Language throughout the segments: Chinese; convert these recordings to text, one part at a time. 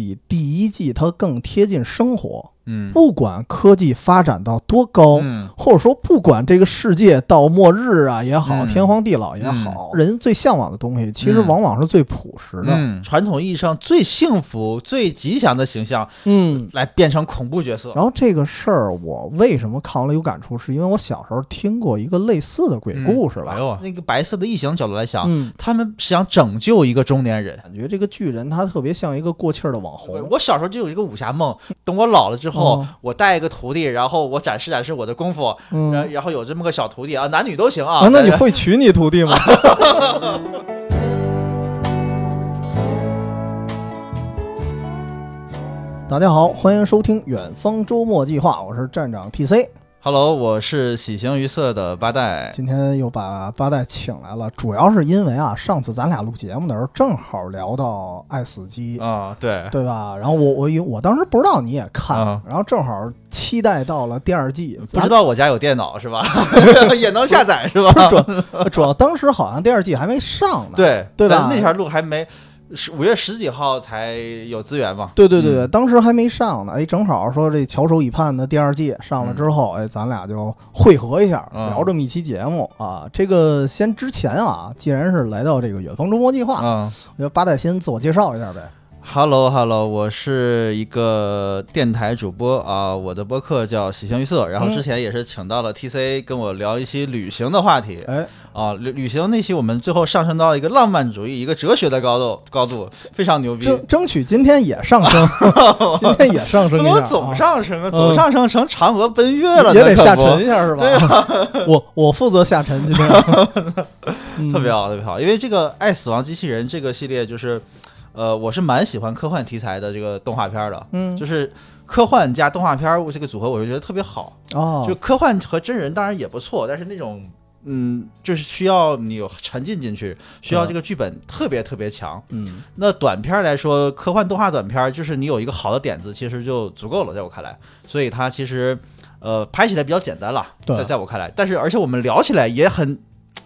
比第一季它更贴近生活。嗯不管科技发展到多高，嗯或者说不管这个世界到末日啊也好，嗯天荒地老也好，人最向往的东西，其实嗯往往是最朴实的。嗯，传统意义上最幸福、最吉祥的形象，嗯来变成恐怖角色。然后这个事儿，我为什么看完了有感触，是因为我小时候听过一个类似的鬼故事吧。哎呦，那个白色的异形角度来想，嗯，他们想拯救一个中年人。感觉这个巨人他特别像一个过气儿的网红。我小时候就有一个武侠梦，等我老了之后，哦我带一个徒弟，然后我展示展示我的功夫，嗯然然后有这么个小徒弟啊，男女都行啊。啊，那你会娶你徒弟吗？大家好，欢迎收听远方周末计划，我是站长 TC。Hello，我是喜形于色的八代。今天又把八代请来了，主要是因为啊，上次咱俩录节目的时候正好聊到爱死机，啊、对，对吧？然后我我因我当时不知道你也看，嗯然后正好期待到了第二季，不知道我家有电脑是吧？也能下载是吧？咱主要当时好像第二季还没上呢，对对吧那条路还没，是五月十几号才有资源嘛？对对对对，嗯当时还没上呢，哎，正好说这翘首以盼的第二季上了之后，哎，咱俩就汇合一下，嗯聊这么一期节目啊。这个先之前啊，既然是来到这个远方周末计划，嗯我觉得八代先自我介绍一下呗。，Hello Hello，我是一个电台主播啊，我的播客叫喜形于色，然后嗯之前也是请到了 TC 跟我聊一期旅行的话题。哎，啊，旅旅行那期我们最后上升到一个浪漫主义、一个哲学的高度，高度非常牛逼。争争取今天也上升，今天也上升不能总上升啊，嗯总上升成嫦娥奔月了，也得下沉一下是吧？对啊，我我负责下沉今天，嗯。特别好，特别好。因为这个《爱死亡机器人》这个系列，就是，呃，我是蛮喜欢科幻题材的这个动画片的，嗯就是科幻加动画片儿这个组合，我就觉得特别好。哦，就科幻和真人当然也不错，但是那种。嗯，就是需要你有沉浸进去，需要这个剧本特别特别强。嗯那短片儿来说，科幻动画短片儿就是你有一个好的点子，其实就足够了，在我看来。所以它其实，呃，拍起来比较简单了，在在我看来。但是而且我们聊起来也很，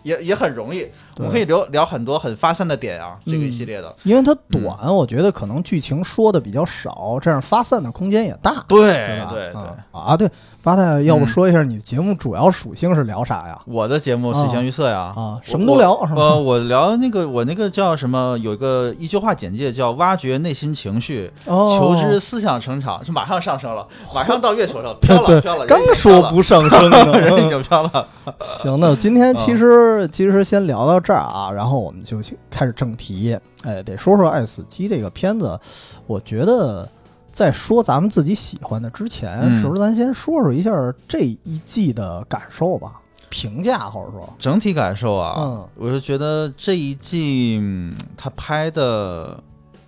也也很容易，我们可以聊聊很多很发散的点啊，这个嗯一系列的。因为它短，我觉得可能剧情说的比较少，这样发散的空间也大。对对？对对，啊啊，对，八太，要不嗯说一下你节目主要属性是聊啥呀？我的节目喜形于色呀。啊，什么都聊是呃，吧？我聊那个，我那个叫什么？有一个一句话简介叫“挖掘内心情绪，哦，求知思想成长”，是马上上升了，马上到月球上 飘了飘了，刚说不上升呢。人已经飘了。行，那今天其实其实先聊到这儿啊，然后我们就开始正题。哎，得说说《爱死机》这个片子，我觉得在说咱们自己喜欢的之前，嗯是不是咱先说说一下这一季的感受吧？评价或者说，整体感受啊，嗯我是觉得这一季嗯他拍的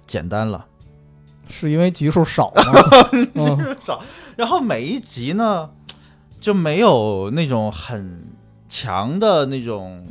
简单了，是因为集数少吗？集数少然后每一集呢就没有那种很强的那种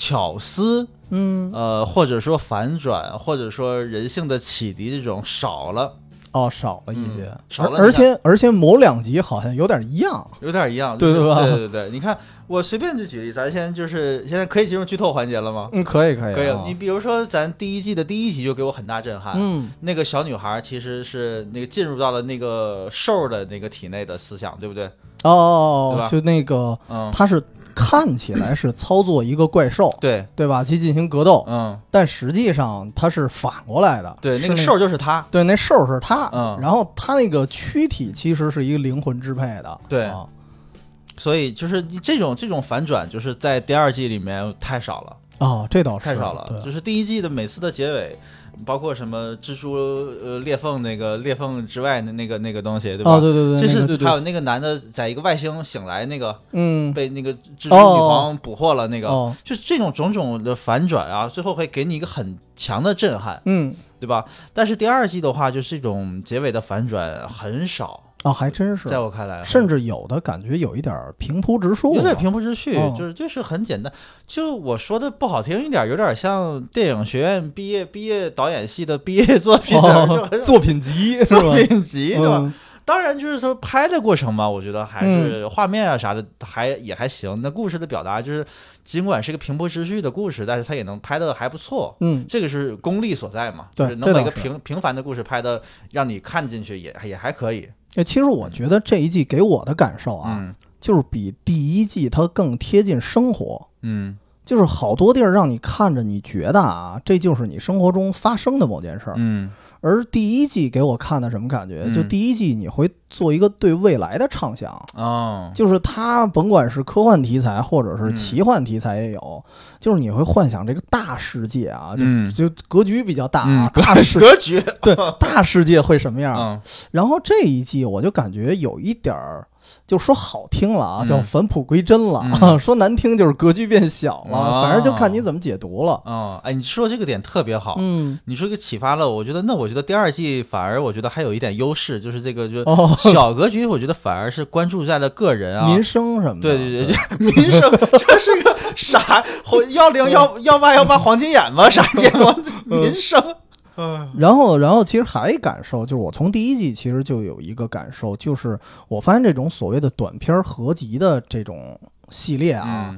巧思，嗯，呃，或者说反转，或者说人性的启迪这种少了，哦，少了一些。嗯，少了而而且而且某两集好像有点一样。有点一样，对对吧对对对，你看我随便就举例，咱先就是现在可以进入剧透环节了吗？嗯，可以可以可以啊，你比如说咱第一季的第一集就给我很大震撼，嗯。那个小女孩其实是那个进入到了那个兽的那个体内的思想，对不对？哦对吧，就那个嗯，她是看起来是操作一个怪兽，对，对吧？去进行格斗，嗯，但实际上它是反过来的。对，那个兽就是他，对，那兽是他，嗯。然后他那个躯体其实是一个灵魂支配的，对。啊。所以就是这种这种反转，就是在第二季里面太少了，哦，这倒是。太少了。就，是第一季的每次的结尾，包括什么蜘蛛呃裂缝那个裂缝之外的那个那个东西，对吧？哦，对对对，这是还有那个男的在一个外星醒来，那个嗯，被那个蜘蛛女皇捕获了，那个、哦，就是这种种种的反转啊，最后会给你一个很强的震撼，嗯，对吧？但是第二季的话，就是这种结尾的反转很少，哦，还真是在，我看来，甚至有的感觉有一点儿平铺直述，有点平铺直叙，哦就是就是很简单。就我说的不好听一点，有点像电影学院毕业毕业导演系的毕业作品，哦 作品集 作？品集，对吧？嗯当然就是说拍的过程嘛，我觉得还是画面啊啥的还也还行。那故事的表达就是，尽管是个平铺直叙的故事，但是它也能拍的还不错。嗯，这个是功力所在嘛，对就是能把一个平平凡的故事拍的让你看进去也也还可以。哎，其实我觉得这一季给我的感受啊，嗯就是比第一季它更贴近生活。嗯就是好多地儿让你看着，你觉得啊，这就是你生活中发生的某件事儿。嗯而第一季给我看的什么感觉？嗯。就第一季你会做一个对未来的畅想，啊就是它甭管是科幻题材或者是嗯。奇幻题材也有，就是你会幻想这个大世界啊，就、嗯。就格局比较大嗯啊，大世格局。对大世界会什么样？嗯。然后这一季我就感觉有一点儿，就说好听了啊，嗯叫返璞归真了；嗯 说难听就是格局变小了。哦反正就看你怎么解读了。哦，哎，你说这个点特别好。嗯，你说这个启发了，我觉得那我觉得第二季反而我觉得还有一点优势，就是这个就哦，小格局，我觉得反而是关注在了个人啊，民生什么的，对对对，这 民生这是个啥？幺零幺幺八幺八黄金眼吗？啥节目？民生。嗯。然后，然后其实还一感受就是，我从第一季其实就有一个感受，就是我发现这种所谓的短片儿合集的这种系列啊，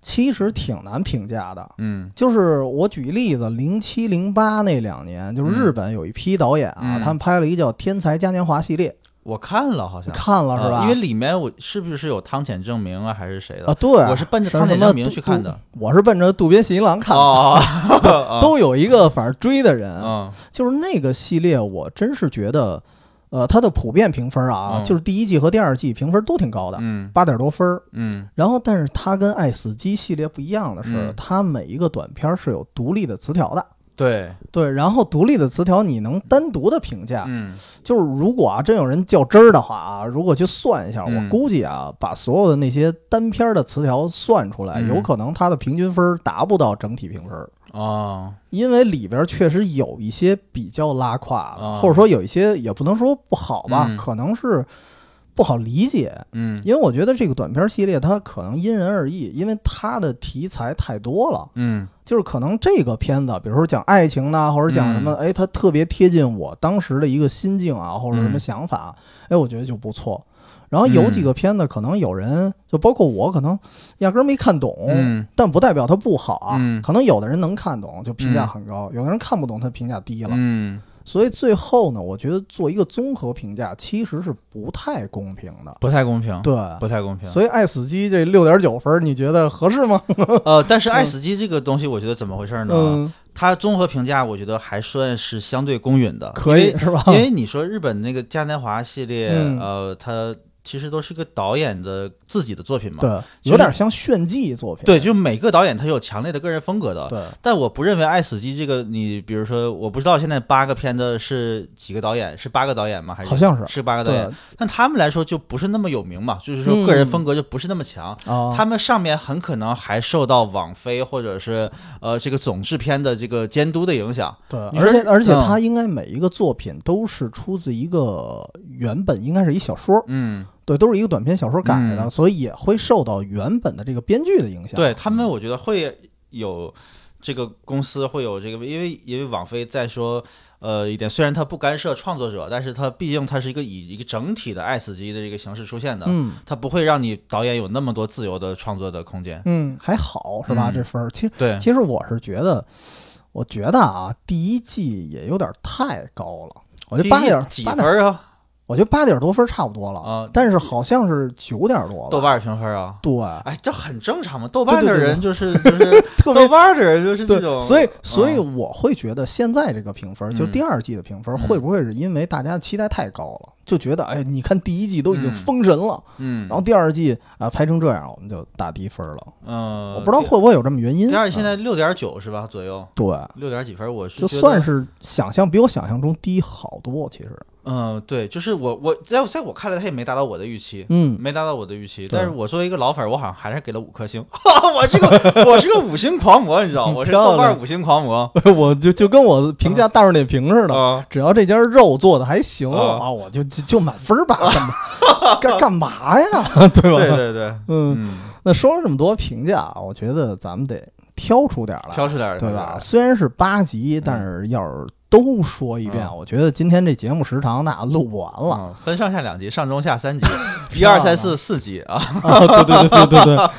其实挺难评价的。嗯。就是我举一例子，零七零八那两年，就是日本有一批导演啊，嗯。他们拍了一个叫《天才嘉年华》系列，我看了好像看了是吧？啊因为里面我是不是有汤浅证明啊，还是谁的？啊，对，我是奔着汤浅证明去看的。我是奔着渡边信一郎看的。哦，都有一个反正追的人，嗯就是那个系列，我真是觉得，呃，它的普遍评分啊，嗯就是第一季和第二季评分都挺高的，嗯八点多分儿。嗯然后，但是它跟《爱死机》系列不一样的是，嗯它每一个短片是有独立的词条的。对，对，然后独立的词条你能单独的评价，嗯。就是如果啊真有人较真儿的话啊，如果去算一下，嗯。我估计啊，把所有的那些单篇儿的词条算出来，嗯。有可能它的平均分儿达不到整体评分儿。哦。因为里边确实有一些比较拉胯或者说有一些也不能说不好吧，嗯。可能是不好理解。嗯因为我觉得这个短片系列它可能因人而异，因为它的题材太多了。嗯就是可能这个片子，比如说讲爱情呐，或者讲什么，哎，它特别贴近我当时的一个心境啊，或者什么嗯想法，哎，我觉得就不错。然后有几个片子，可能有人就包括我，可能压根儿没看懂，嗯但不代表它不好啊。嗯可能有的人能看懂，就评价嗯很高；有的人看不懂，他评价低了。嗯所以最后呢，我觉得做一个综合评价其实是不太公平的。不太公平，对，不太公平。所以爱死机这六点九分，你觉得合适吗？呃，但是爱死机这个东西，我觉得怎么回事呢？嗯，它综合评价，我觉得还算是相对公允的，可以是吧？因为你说日本那个嘉年华系列，嗯呃，它其实都是个导演的自己的作品嘛。对，有点像炫技作品。对，就每个导演他有强烈的个人风格的。对，但我不认为《爱死机》这个，你比如说，我不知道现在八个片子是几个导演，是八个导演吗？还是好像是是八个导演对？但他们来说就不是那么有名嘛，就是说嗯个人风格就不是那么强。啊，他们上面很可能还受到网飞或者是呃这个总制片的这个监督的影响。对，而且而且嗯他应该每一个作品都是出自一个原本应该是一小说，嗯，对，都是一个短篇小说改的，嗯所以也会受到原本的这个编剧的影响。对他们，我觉得会有这个公司会有这个，因为因为网飞在说。呃，一点虽然它不干涉创作者，但是它毕竟它是一个以一个整体的爱死机的这个形式出现的，嗯它不会让你导演有那么多自由的创作的空间。嗯，还好是吧？嗯这分儿，其实对，其实我是觉得，我觉得啊，第一季也有点太高了。我觉得八点几分啊？我觉得八点多分差不多了啊但是好像是九点多了。豆瓣评分啊？对，哎，这很正常嘛。豆瓣的人就是 就是特别豆瓣的人就是这对，种，所以所以嗯我会觉得现在这个评分，就嗯第二季的评分，嗯会不会是因为大家期待太高了，就觉得哎，你看第一季都已经嗯封神了，嗯，然后第二季啊拍成这样，我们就打低分了。嗯，我不知道会不会有这么原因。第二现嗯在六点九是吧？左右对，六点几分，我是就算是想象比我想象中低好多，其实。嗯，对，就是我我在在我看来，他也没达到我的预期，嗯，没达到我的预期。但是我作为一个老粉儿，我好像还是给了五颗星。我这个我是个五星狂魔，你知道吗？我是豆瓣五星狂魔 我就就跟我评价大众点评似的，啊。只要这家肉做的还行啊啊，我就就就满分吧，干嘛 干干嘛呀？对吧？对对对，嗯，嗯，那说了这么多评价，我觉得咱们得挑出点儿来，挑出点儿对吧？虽然是八级，但是要是都说一遍，嗯我觉得今天这节目时长那录不完了。嗯，分上下两集，上中下三集，一二三四四集啊。啊，对对对对对对，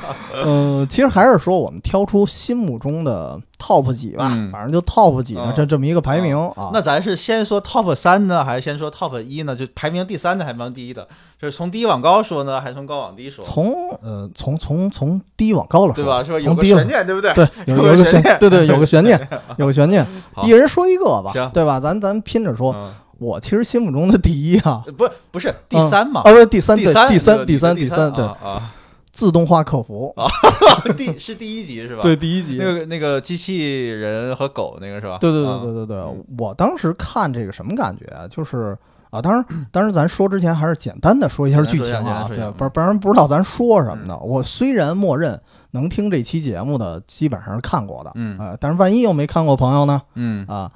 嗯，其实还是说我们挑出心目中的 top 几吧，嗯反正就 top 几的嗯这这么一个排名啊。那咱是先说 top 三呢，还是先说 top 一呢？就排名第三的，还是排名第一的？就是从低往高说呢，还是从高往低说？从呃从从从低往高了说，对吧？是吧？有个悬念，对不对？对，有有有一个悬悬念，对对，有个悬念，有个悬念，好一人说一个吧行，对吧？咱咱拼着说。嗯我其实心目中的第一啊，不不是第三嘛哦，？对，第三，对，第三，第三，第第三，第第三，对，啊啊，自动化客服啊，第是第一集是吧？，对，第一集，那个那个机器人和狗那个是吧？对对对啊对对对，我当时看这个什么感觉啊？就是啊，当然，当然，咱说之前还是简单的说一下剧情啊，对不然不然不知道咱说什么呢。我虽然默认能听这期节目的基本上是看过的，嗯呃，但是万一又没看过朋友呢？嗯啊，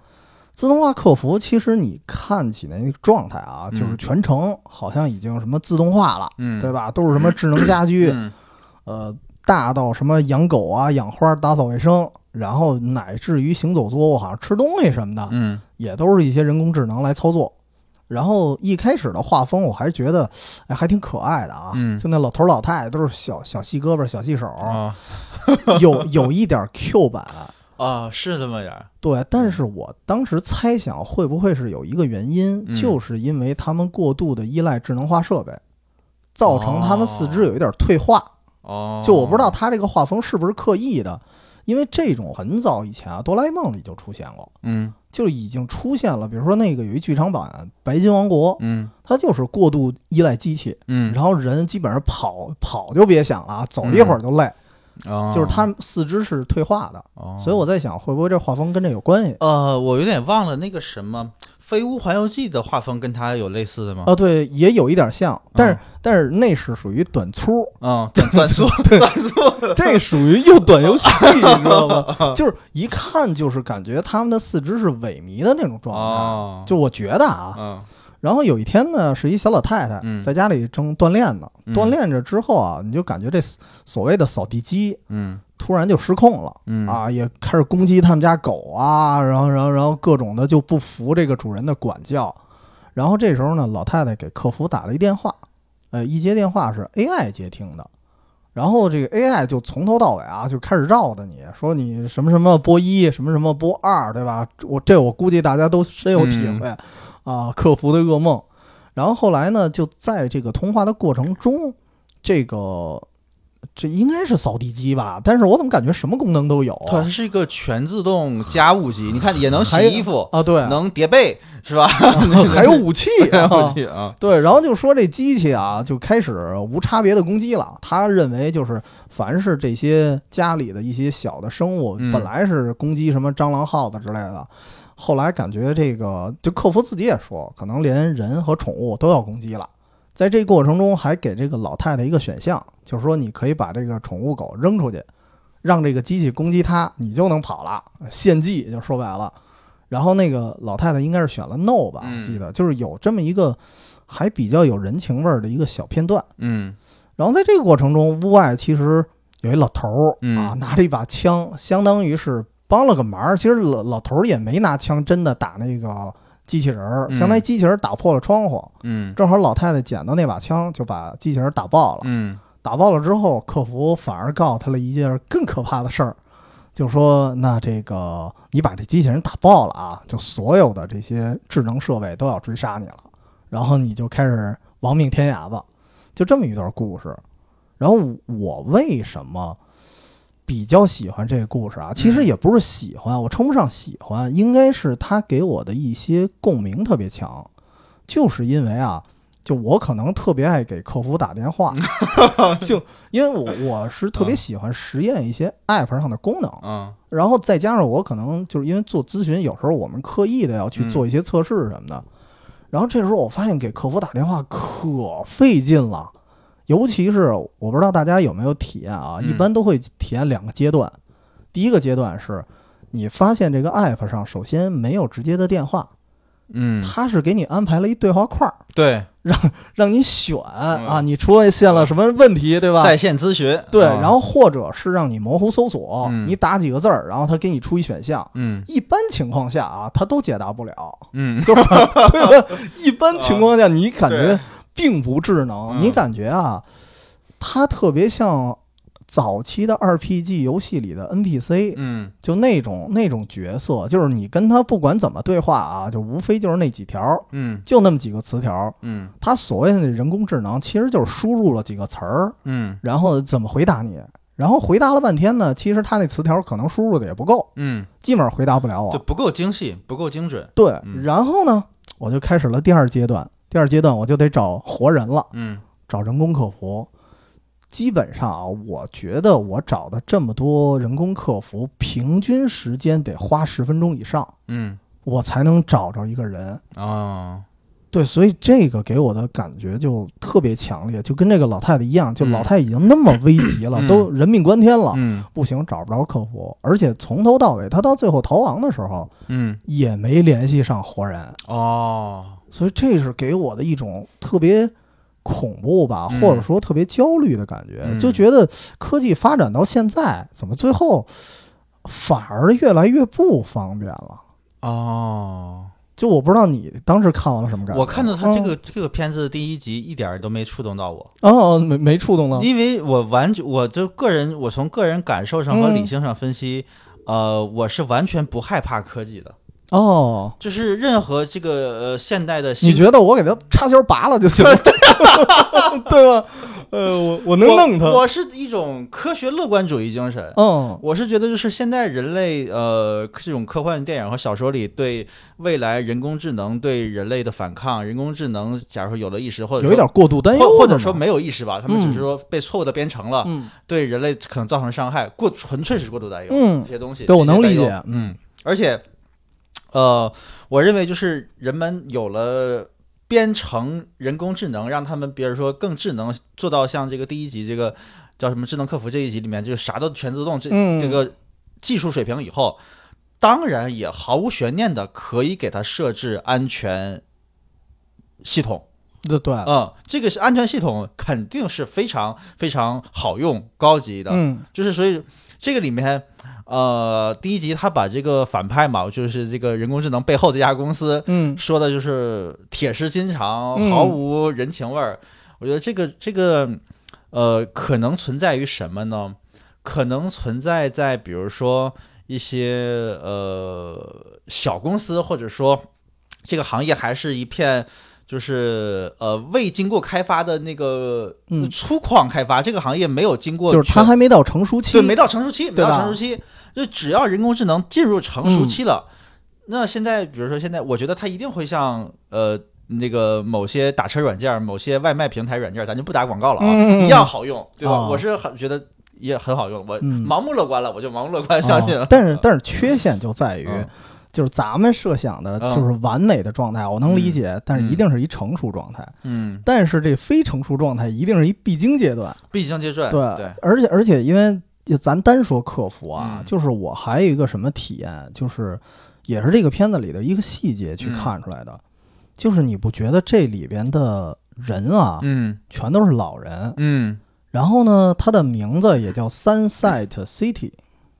自动化客服其实你看起来那个状态啊，嗯就是全程好像已经什么自动化了，嗯，对吧？都是什么智能家居，嗯呃，大到什么养狗啊、养花、打扫卫生，然后乃至于行走坐卧，好像吃东西什么的，嗯也都是一些人工智能来操作。然后一开始的画风我还觉得，哎，还挺可爱的啊。嗯就那老头老太太都是小小细胳膊、小细手，啊有有一点 Q 版。啊，是这么点儿。对，但是我当时猜想会不会是有一个原因，嗯就是因为他们过度的依赖智能化设备，造成他们四肢有一点退化。哦，就我不知道他这个画风是不是刻意的，因为这种很早以前啊，哆啦 A 梦里就出现过，嗯就已经出现了。比如说那个有一剧场版《白金王国》，嗯它就是过度依赖机器，嗯，然后人基本上跑跑就别想了啊，走一会儿就累，哦就是他四肢是退化的。哦所以我在想，会不会这画风跟这有关系？呃，我有点忘了那个什么《飞屋环游记》的画风跟它有类似的吗？哦，对，也有一点像，但是、嗯但是那是属于短粗，嗯，短短速短粗，这属于又短又细，你知道吗？就是一看就是感觉他们的四肢是萎靡的那种状态。哦，就我觉得啊，嗯然后有一天呢，是一小老太太嗯。在家里正锻炼呢，嗯。锻炼着之后啊，你就感觉这所谓的扫地机嗯。突然就失控了。嗯。啊，也开始攻击他们家狗啊，然后，然后，然后各种的就不服这个主人的管教，然后这时候呢，老太太给客服打了一电话，呃，一接电话是 AI 接听的，然后这个 AI 就从头到尾啊就开始绕着你说你什么什么播一，什么什么播二，对吧？我这我估计大家都深有体会、啊，客服的噩梦。然后后来呢，就在这个通话的过程中，这个这应该是扫地机吧？但是我怎么感觉什么功能都有它是一个全自动家务机，你看也能洗衣服，啊？对，能叠被，是吧？还有武器 啊武器啊，对，然后就说这机器啊，就开始无差别的攻击了。他认为就是凡是这些家里的一些小的生物，嗯本来是攻击什么蟑螂、耗子之类的，后来感觉这个就客服自己也说，可能连人和宠物都要攻击了。在这过程中，还给这个老太太一个选项，就是说你可以把这个宠物狗扔出去，让这个机器攻击它，你就能跑了，献祭就说白了。然后那个老太太应该是选了 no 吧，记得就是有这么一个还比较有人情味儿的一个小片段。嗯然后在这个过程中，屋外其实有一老头儿嗯啊，拿着一把枪，相当于是帮了个忙。其实老老头儿也没拿枪真的打那个机器人儿，嗯相当于机器人儿打破了窗户，嗯正好老太太捡到那把枪，就把机器人儿打爆了。嗯打爆了之后，客服反而告诉他了一件更可怕的事儿，就说那这个你把这机器人打爆了啊，就所有的这些智能设备都要追杀你了，然后你就开始亡命天涯吧，就这么一段故事。然后我为什么比较喜欢这个故事啊？其实也不是喜欢，我称不上喜欢，应该是他给我的一些共鸣特别强，就是因为啊。就我可能特别爱给客服打电话，就因为我我是特别喜欢实验一些 app 上的功能，嗯然后再加上我可能就是因为做咨询，有时候我们刻意的要去做一些测试什么的，然后这时候我发现给客服打电话可费劲了，尤其是我不知道大家有没有体验啊，嗯。一般都会体验两个阶段，第一个阶段是你发现这个 app 上首先没有直接的电话，嗯，它是给你安排了一对话框儿。对，让让你选啊，你出现了什么问题，对吧？在线咨询，对，啊。然后或者是让你模糊搜索，嗯。你打几个字儿，然后他给你出一选项。嗯。一般情况下啊，他都解答不了，嗯。就是 对吧？一般情况下，你感觉对并不智能，嗯你感觉啊，它特别像早期的 RPG 游戏里的 NPC，、嗯就那种那种角色，就是你跟他不管怎么对话啊，就无非就是那几条，嗯就那么几个词条。嗯他所谓的人工智能，其实就是输入了几个词儿，嗯然后怎么回答你。然后回答了半天呢，其实他那词条可能输入的也不够，嗯，基本上回答不了我。就不够精细，不够精准。对，嗯然后呢，我就开始了第二阶段。第二阶段我就得找活人了，嗯。找人工客服。基本上啊，我觉得我找的这么多人工客服，平均时间得花十分钟以上，嗯。我才能找着一个人。哦。对，所以这个给我的感觉就特别强烈，就跟这个老太太一样，就嗯老太太已经那么危急了，嗯。都人命关天了，嗯。不行，找不着客服，而且从头到尾，她到最后逃亡的时候嗯。也没联系上活人。哦所以这是给我的一种特别恐怖吧，嗯或者说特别焦虑的感觉，嗯就觉得科技发展到现在，怎么最后反而越来越不方便了？哦，就我不知道你当时看完了什么感觉？我看到他这嗯个这个片子第一集一点儿都没触动到我，哦，没没触动到，因为我完全我就个人我从个人感受上和嗯理性上分析，呃，我是完全不害怕科技的，哦，就是任何这个呃现代的你觉得我给它插销拔了就行了，对吧？呃，我我能弄它，我是一种科学乐观主义精神。嗯我是觉得，就是现在人类，呃，这种科幻电影和小说里对未来人工智能对人类的反抗，人工智能假如说有了意识，或者有一点过度担忧或或者说没有意识吧，他们只嗯是说被错误的编程了，嗯。对人类可能造成伤害，过纯粹是过度担忧。嗯。这些东西，对我能理解嗯，而且，呃，我认为就是人们有了编程人工智能，让他们比如说更智能，做到像这个第一集这个叫什么智能客服这一集里面，就是啥都全自动这、嗯这个技术水平以后，当然也毫无悬念的可以给它设置安全系统。对对，嗯，这个是安全系统，肯定是非常非常好用、高级的。嗯就是所以这个里面，呃，第一集他把这个反派嘛，就是这个人工智能背后这家公司嗯说的就是铁石心肠，嗯毫无人情味儿。我觉得这个这个呃，可能存在于什么呢？可能存在在比如说一些呃小公司，或者说这个行业还是一片。就是呃未经过开发的那个嗯粗犷开发，这个行业没有经过就是它还没到成熟期，对，没到成熟期，没到成熟期，就只要人工智能进入成嗯熟期了，那现在比如说现在，我觉得它一定会像呃那个某些打车软件、某些外卖平台软件，咱就不打广告了啊，一样好用，对吧？啊。我是很觉得也很好用，我嗯。盲目乐观了，我就盲目乐观相信了。啊。但是但是缺陷就在于，嗯。就是咱们设想的嗯就是完美的状态，我能理解，但是一定是一成熟状态。嗯，但是这非成熟状态一定是一必经阶段。必经阶段，对，对，而且而且因为就咱单说客服啊，嗯。就是我还有一个什么体验，就是也是这个片子里的一个细节去看出来的，就是你不觉得这里边的人啊，嗯。全都是老人，嗯，然后呢，他的名字也叫 Sunset City，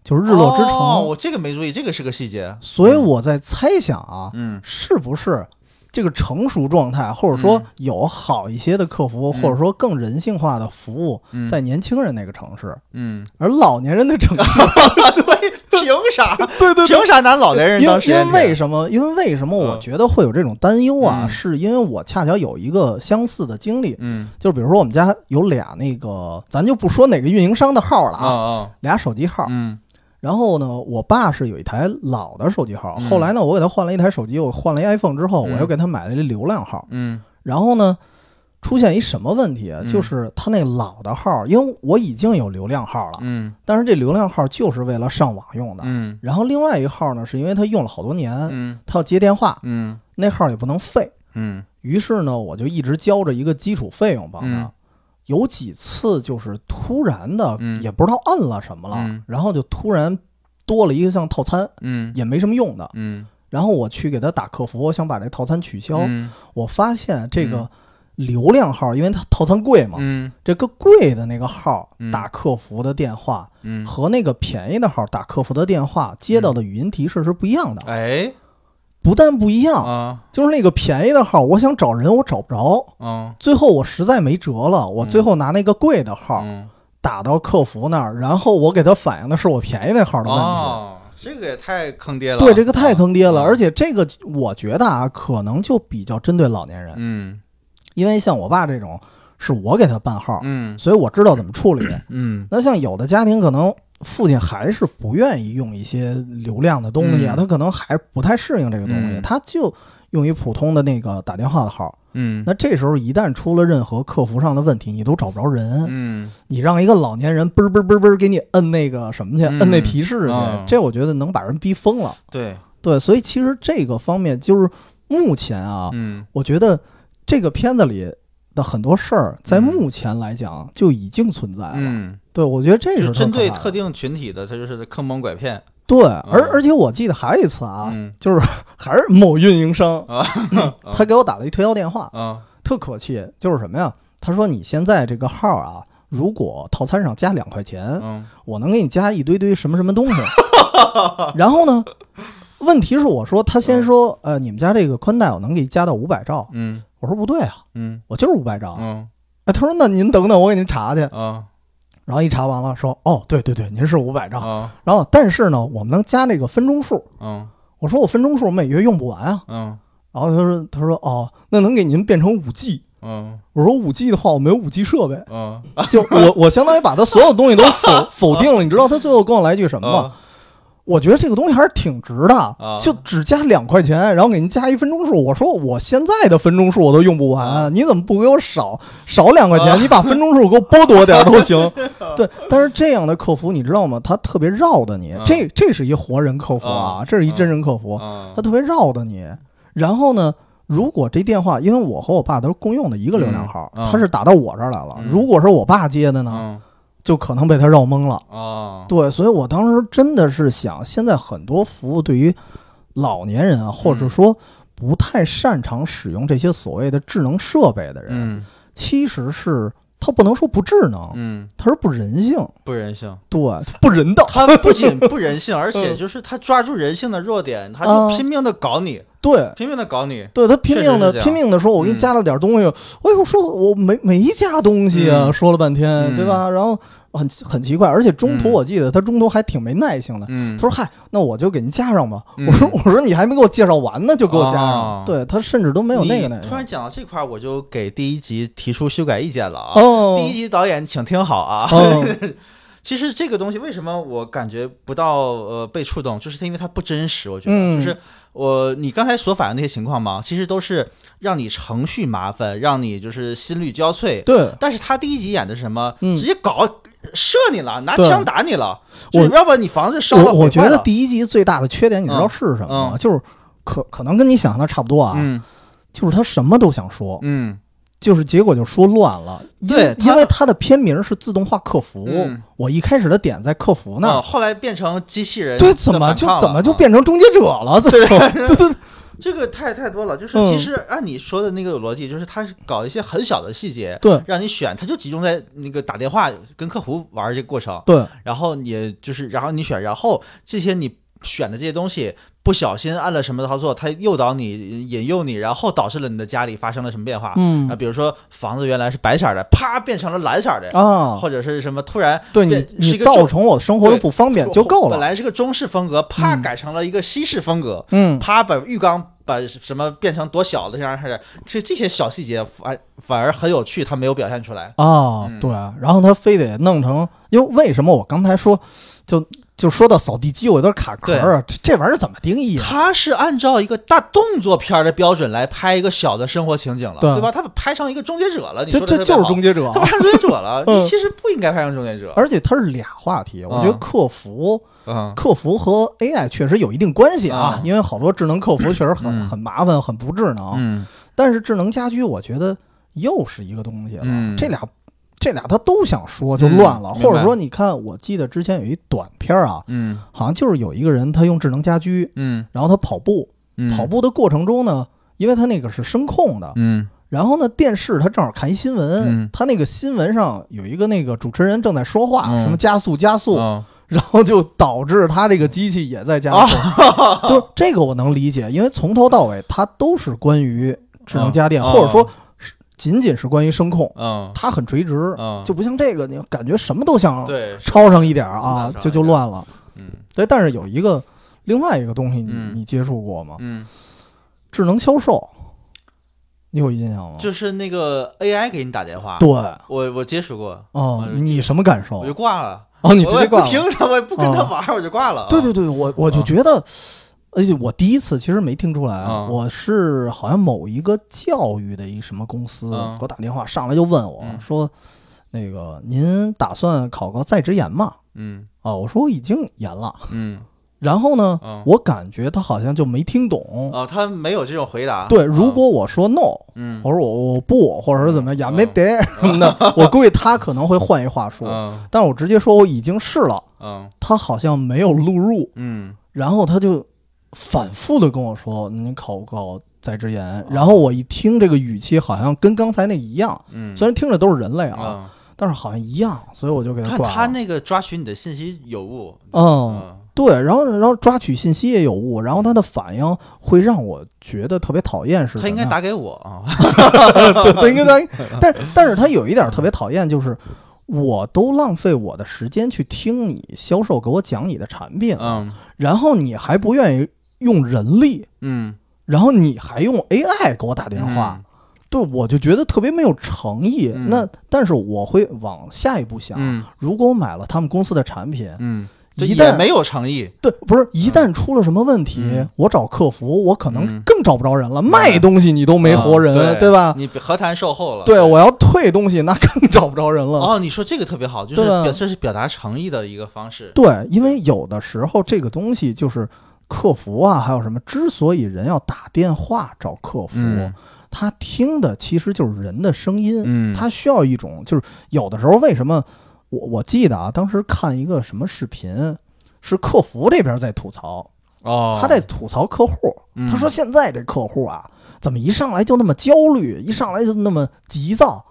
就是日落之城。哦我这个没注意，这个是个细节。所以我在猜想啊，嗯。是不是这个成熟状态，或者说嗯。有好一些的客服，嗯。或者说更人性化的服务，嗯，在年轻人那个城市，嗯，而老年人的城市，对，凭啥？对对凭啥拿老年人因为因为为什么？因为为什么我嗯觉得会有这种担忧啊？嗯。是因为我恰巧有一个相似的经历，嗯。就比如说我们家有俩那个，咱就不说哪个运营商的号了啊俩手机号。嗯然后呢，我爸是有一台老的手机号，嗯后来呢，我给他换了一台手机，我换了一 iPhone 之后，嗯我又给他买了一流量号。嗯然后呢，出现一什么问题啊？嗯就是他那老的号，因为我已经有流量号了，嗯但是这流量号就是为了上网用的。嗯然后另外一个号呢，是因为他用了好多年，嗯他要接电话，嗯那号也不能废。嗯于是呢，我就一直交着一个基础费用帮他。嗯有几次就是突然的，嗯。也不知道摁了什么了，嗯。然后就突然多了一个像套餐，嗯。也没什么用的。嗯。然后我去给他打客服，我想把这套餐取消。嗯。我发现这个嗯。流量号，因为它套餐贵嘛，嗯。这个贵的那个号嗯。打客服的电话嗯，和那个便宜的号打客服的电话接到的语音提示是不一样的。哎不但不一样，啊。就是那个便宜的号，我想找人我找不着，嗯最后我实在没辙了，我最后拿那个贵的号嗯。打到客服那儿，然后我给他反映的是我便宜那号的问题。哦，这个也太坑爹了。对，这个太坑爹了，啊而且这个我觉得啊，可能就比较针对老年人，嗯。因为像我爸这种是我给他办号，嗯。所以我知道怎么处理。嗯。那像有的家庭可能父亲还是不愿意用一些流量的东西啊，嗯。他可能还不太适应这个东西，嗯。他就用一普通的那个打电话的号。嗯。那这时候一旦出了任何客服上的问题，你都找不着人，嗯。你让一个老年人嘣嘣嘣嘣给你摁那个什么去，嗯。摁那提示去，嗯这我觉得能把人逼疯了。对，对，所以其实这个方面就是目前啊，嗯。我觉得这个片子里的很多事儿，在嗯。目前来讲就已经存在了。嗯，对，我觉得这是针对特定群体的，他就是坑蒙拐骗。对，而而且我记得还有一次啊，嗯 就是还是某运营商，啊 他给我打了一推销电话，啊特可气，就是什么呀？他说你现在这个号啊，如果套餐上加两块钱，嗯我能给你加一堆堆什么什么东西。然后呢，问题是我说他先说，呃，你们家这个宽带我能给你加到五百兆，嗯我说不对啊，嗯我就是五百兆。嗯哎，他说那您等等，我给您查去。啊然后一查完了，说哦，对对对，您是五百兆。啊然后但是呢，我们能加那个分钟数。嗯我说我分钟数每月用不完啊。嗯然后他说他说哦，那能给您变成五 G。嗯我说五 G 的话，我没有五 G 设备，嗯，就我我相当于把他所有东西都否 否定了。你知道他最后跟我来一句什么吗？我觉得这个东西还是挺值的，啊就只加两块钱，然后给您加一分钟数。我说我现在的分钟数我都用不完，啊你怎么不给我少少两块钱？你把分钟数给我剥夺点都行。对，但是这样的客服你知道吗？他特别绕的你，啊这这是一活人客服啊，啊这是一真人客服，嗯他特别绕的你。然后呢？如果这电话，因为我和我爸都是共用的一个流量号，嗯嗯他是打到我这儿来了。嗯如果是我爸接的呢，嗯就可能被他绕懵了。啊对，所以我当时真的是想，现在很多服务对于老年人啊，或者说不太擅长使用这些所谓的智能设备的人，嗯。其实是他不能说不智能，嗯他是不人性，不人性。对，不人道，他不仅不人性，而且就是他抓住人性的弱点，他就啊拼命的搞你，对。拼命的搞你。对他拼命的拼命的说，我给你嗯加了点东西，哎呦，说我没没加东西啊，嗯说了半天，嗯对吧？然后很很奇怪，而且中途嗯我记得他中途还挺没耐性的，嗯他说：“嗨，那我就给您加上吧。嗯我说：“我说你还没给我介绍完呢，就给我加上。哦对他甚至都没有那个你耐性。突然讲到这块儿，我就给第一集提出修改意见了啊。哦，第一集导演，请听好啊。哦 其实这个东西为什么我感觉不到呃被触动，就是因为它不真实。我觉得、嗯就是我你刚才所反映那些情况嘛，其实都是让你程序麻烦，让你就是心力交瘁。对，但是他第一集演的是什么？嗯直接搞射你了，拿枪打你了，我要不你房子烧了我我觉得第第一集最大的缺点，你知道是什么吗？嗯就是可可能跟你想象的差不多啊，嗯就是他什么都想说，嗯就是结果就说乱了。因对他因为他的片名是自动化客服，嗯我一开始的点在客服那儿。嗯，后来变成机器人对，怎么就啊怎么就变成终结者了？最后，对对 这个太太多了，就是嗯其实按你说的那个逻辑，就是他是搞一些很小的细节，对让你选，他就集中在那个打电话跟客服玩这个过程，对，然后你就是然后你选，然后这些你选的这些东西不小心按了什么操作，它诱导你、引诱你，然后导致了你的家里发生了什么变化。嗯啊，比如说房子原来是白色的，啪变成了蓝色的，啊，或者是什么突然对你变是你一个中造成我生活的不方便就够了。本来是个中式风格，啪嗯改成了一个西式风格，嗯，啪把浴缸把什么变成多小的这样式的，这这些小细节反反而很有趣，他没有表现出来。啊，嗯对，然后他非得弄成，因为为什么我刚才说，就就说到扫地机，我有点卡壳啊，这这玩意儿怎么定义啊？他是按照一个大动作片的标准来拍一个小的生活情景了，对对吧？他拍成一个终结者了，你这说这就是终结，结者他，拍成终结者了，嗯你其实不应该拍成终结者。而且它是俩话题，我觉得嗯客服。嗯客服和 AI 确实有一定关系啊，嗯因为好多智能客服确实很、嗯很麻烦、很不智能。嗯但是智能家居，我觉得又是一个东西了。嗯这俩这俩他都想说，就乱了。嗯或者说，你看，我记得之前有一短片啊，嗯。好像就是有一个人他用智能家居，嗯。然后他跑步，嗯，跑步的过程中呢，因为他那个是声控的，嗯。然后呢，电视他正好看一新闻，嗯。他那个新闻上有一个那个主持人正在说话，嗯。什么加速加速，嗯然后就导致他这个机器也在加速。哦。就这个我能理解，因为从头到尾它都是关于智能家电，嗯或者说是仅仅是关于声控，嗯。它很垂直，嗯，就不像这个，你感觉什么都想对，抄上一点儿啊就就乱了。嗯。对，但是有一个另外一个东西你，嗯。你接触过吗？嗯，智能销售，你有印象吗？就是那个 AI 给你打电话，对，我我接触过，哦，我你什么感受？我就？挂了，哦，你直接挂了。听他，我也不跟他哦。玩儿，我就挂了。对对对，我我就觉得，而且我第一次其实没听出来，嗯我是好像某一个教育的一什么公司嗯给我打电话，上来就问我嗯。说：“那个您打算考个在职研吗？嗯？”啊，我说我已经研了。嗯。然后呢，嗯我感觉他好像就没听懂。哦，他没有这种回答。对，嗯如果我说 no，嗯。我说我我不，或者是怎么样，嗯。也没得什么的，我估计他可能会换一话说。嗯但我直接说我已经试了，嗯他好像没有录入，嗯。然后他就反复的跟我说：“你考不考在职哦研？”然后我一听这个语气，好像跟刚才那一样，嗯，虽然听着都是人类啊，嗯但是好像一样，所以我就给他挂了。他那个抓取你的信息有误。嗯，嗯对，然后然后抓取信息也有误，然后他的反应会让我觉得特别讨厌，是他应该打给我啊。对，他应该打，但但是他有一点特别讨厌，就是我都浪费我的时间去听你销售给我讲你的产品，嗯然后你还不愿意用人力，嗯，然后你还用 AI 给我打电话，对我就觉得特别没有诚意。嗯那但是我会往下一步想，嗯如果我买了他们公司的产品，嗯，这一旦也没有诚意。对，不是一旦出了什么问题，嗯我找客服，我可能嗯更找不着人了。卖东西你都没活人，啊对吧？你何谈售后了？对，我要退东西，那更找不着人了。哦，你说这个特别好，就是这是表达诚意的一个方式。对，因为有的时候这个东西就是客服啊，还有什么，之所以人要打电话找客服，嗯。他听的其实就是人的声音，嗯。他需要一种，就是有的时候为什么我我记得啊，当时看一个什么视频，是客服这边在吐槽，哦，他在吐槽客户，嗯。他说现在这客户啊，怎么一上来就那么焦虑，一上来就那么急躁。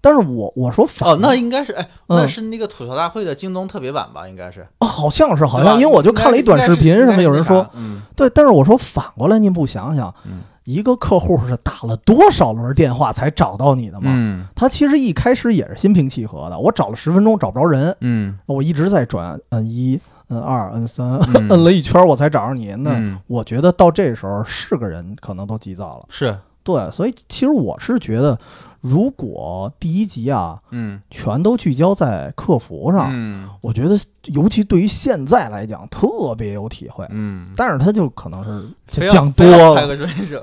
但是我我说反哦，那应该是哎，嗯那是那个吐槽大会的京东特别版吧？应该是，哦好像是好像，因为我就看了一短视频，什么有人说，，嗯对，但是我说反过来，您不想想，嗯一个客户是打了多少轮电话才找到你的吗？嗯他其实一开始也是心平气和的，我找了十分钟找不着人，嗯我一直在转，摁一、摁二、摁三，嗯摁了一圈我才找着你。那嗯我觉得到这时候是个人可能都急躁了。是，对，所以其实我是觉得，如果第一集啊嗯全都聚焦在客服上，嗯我觉得尤其对于现在来讲特别有体会。嗯，但是他就可能是讲多了，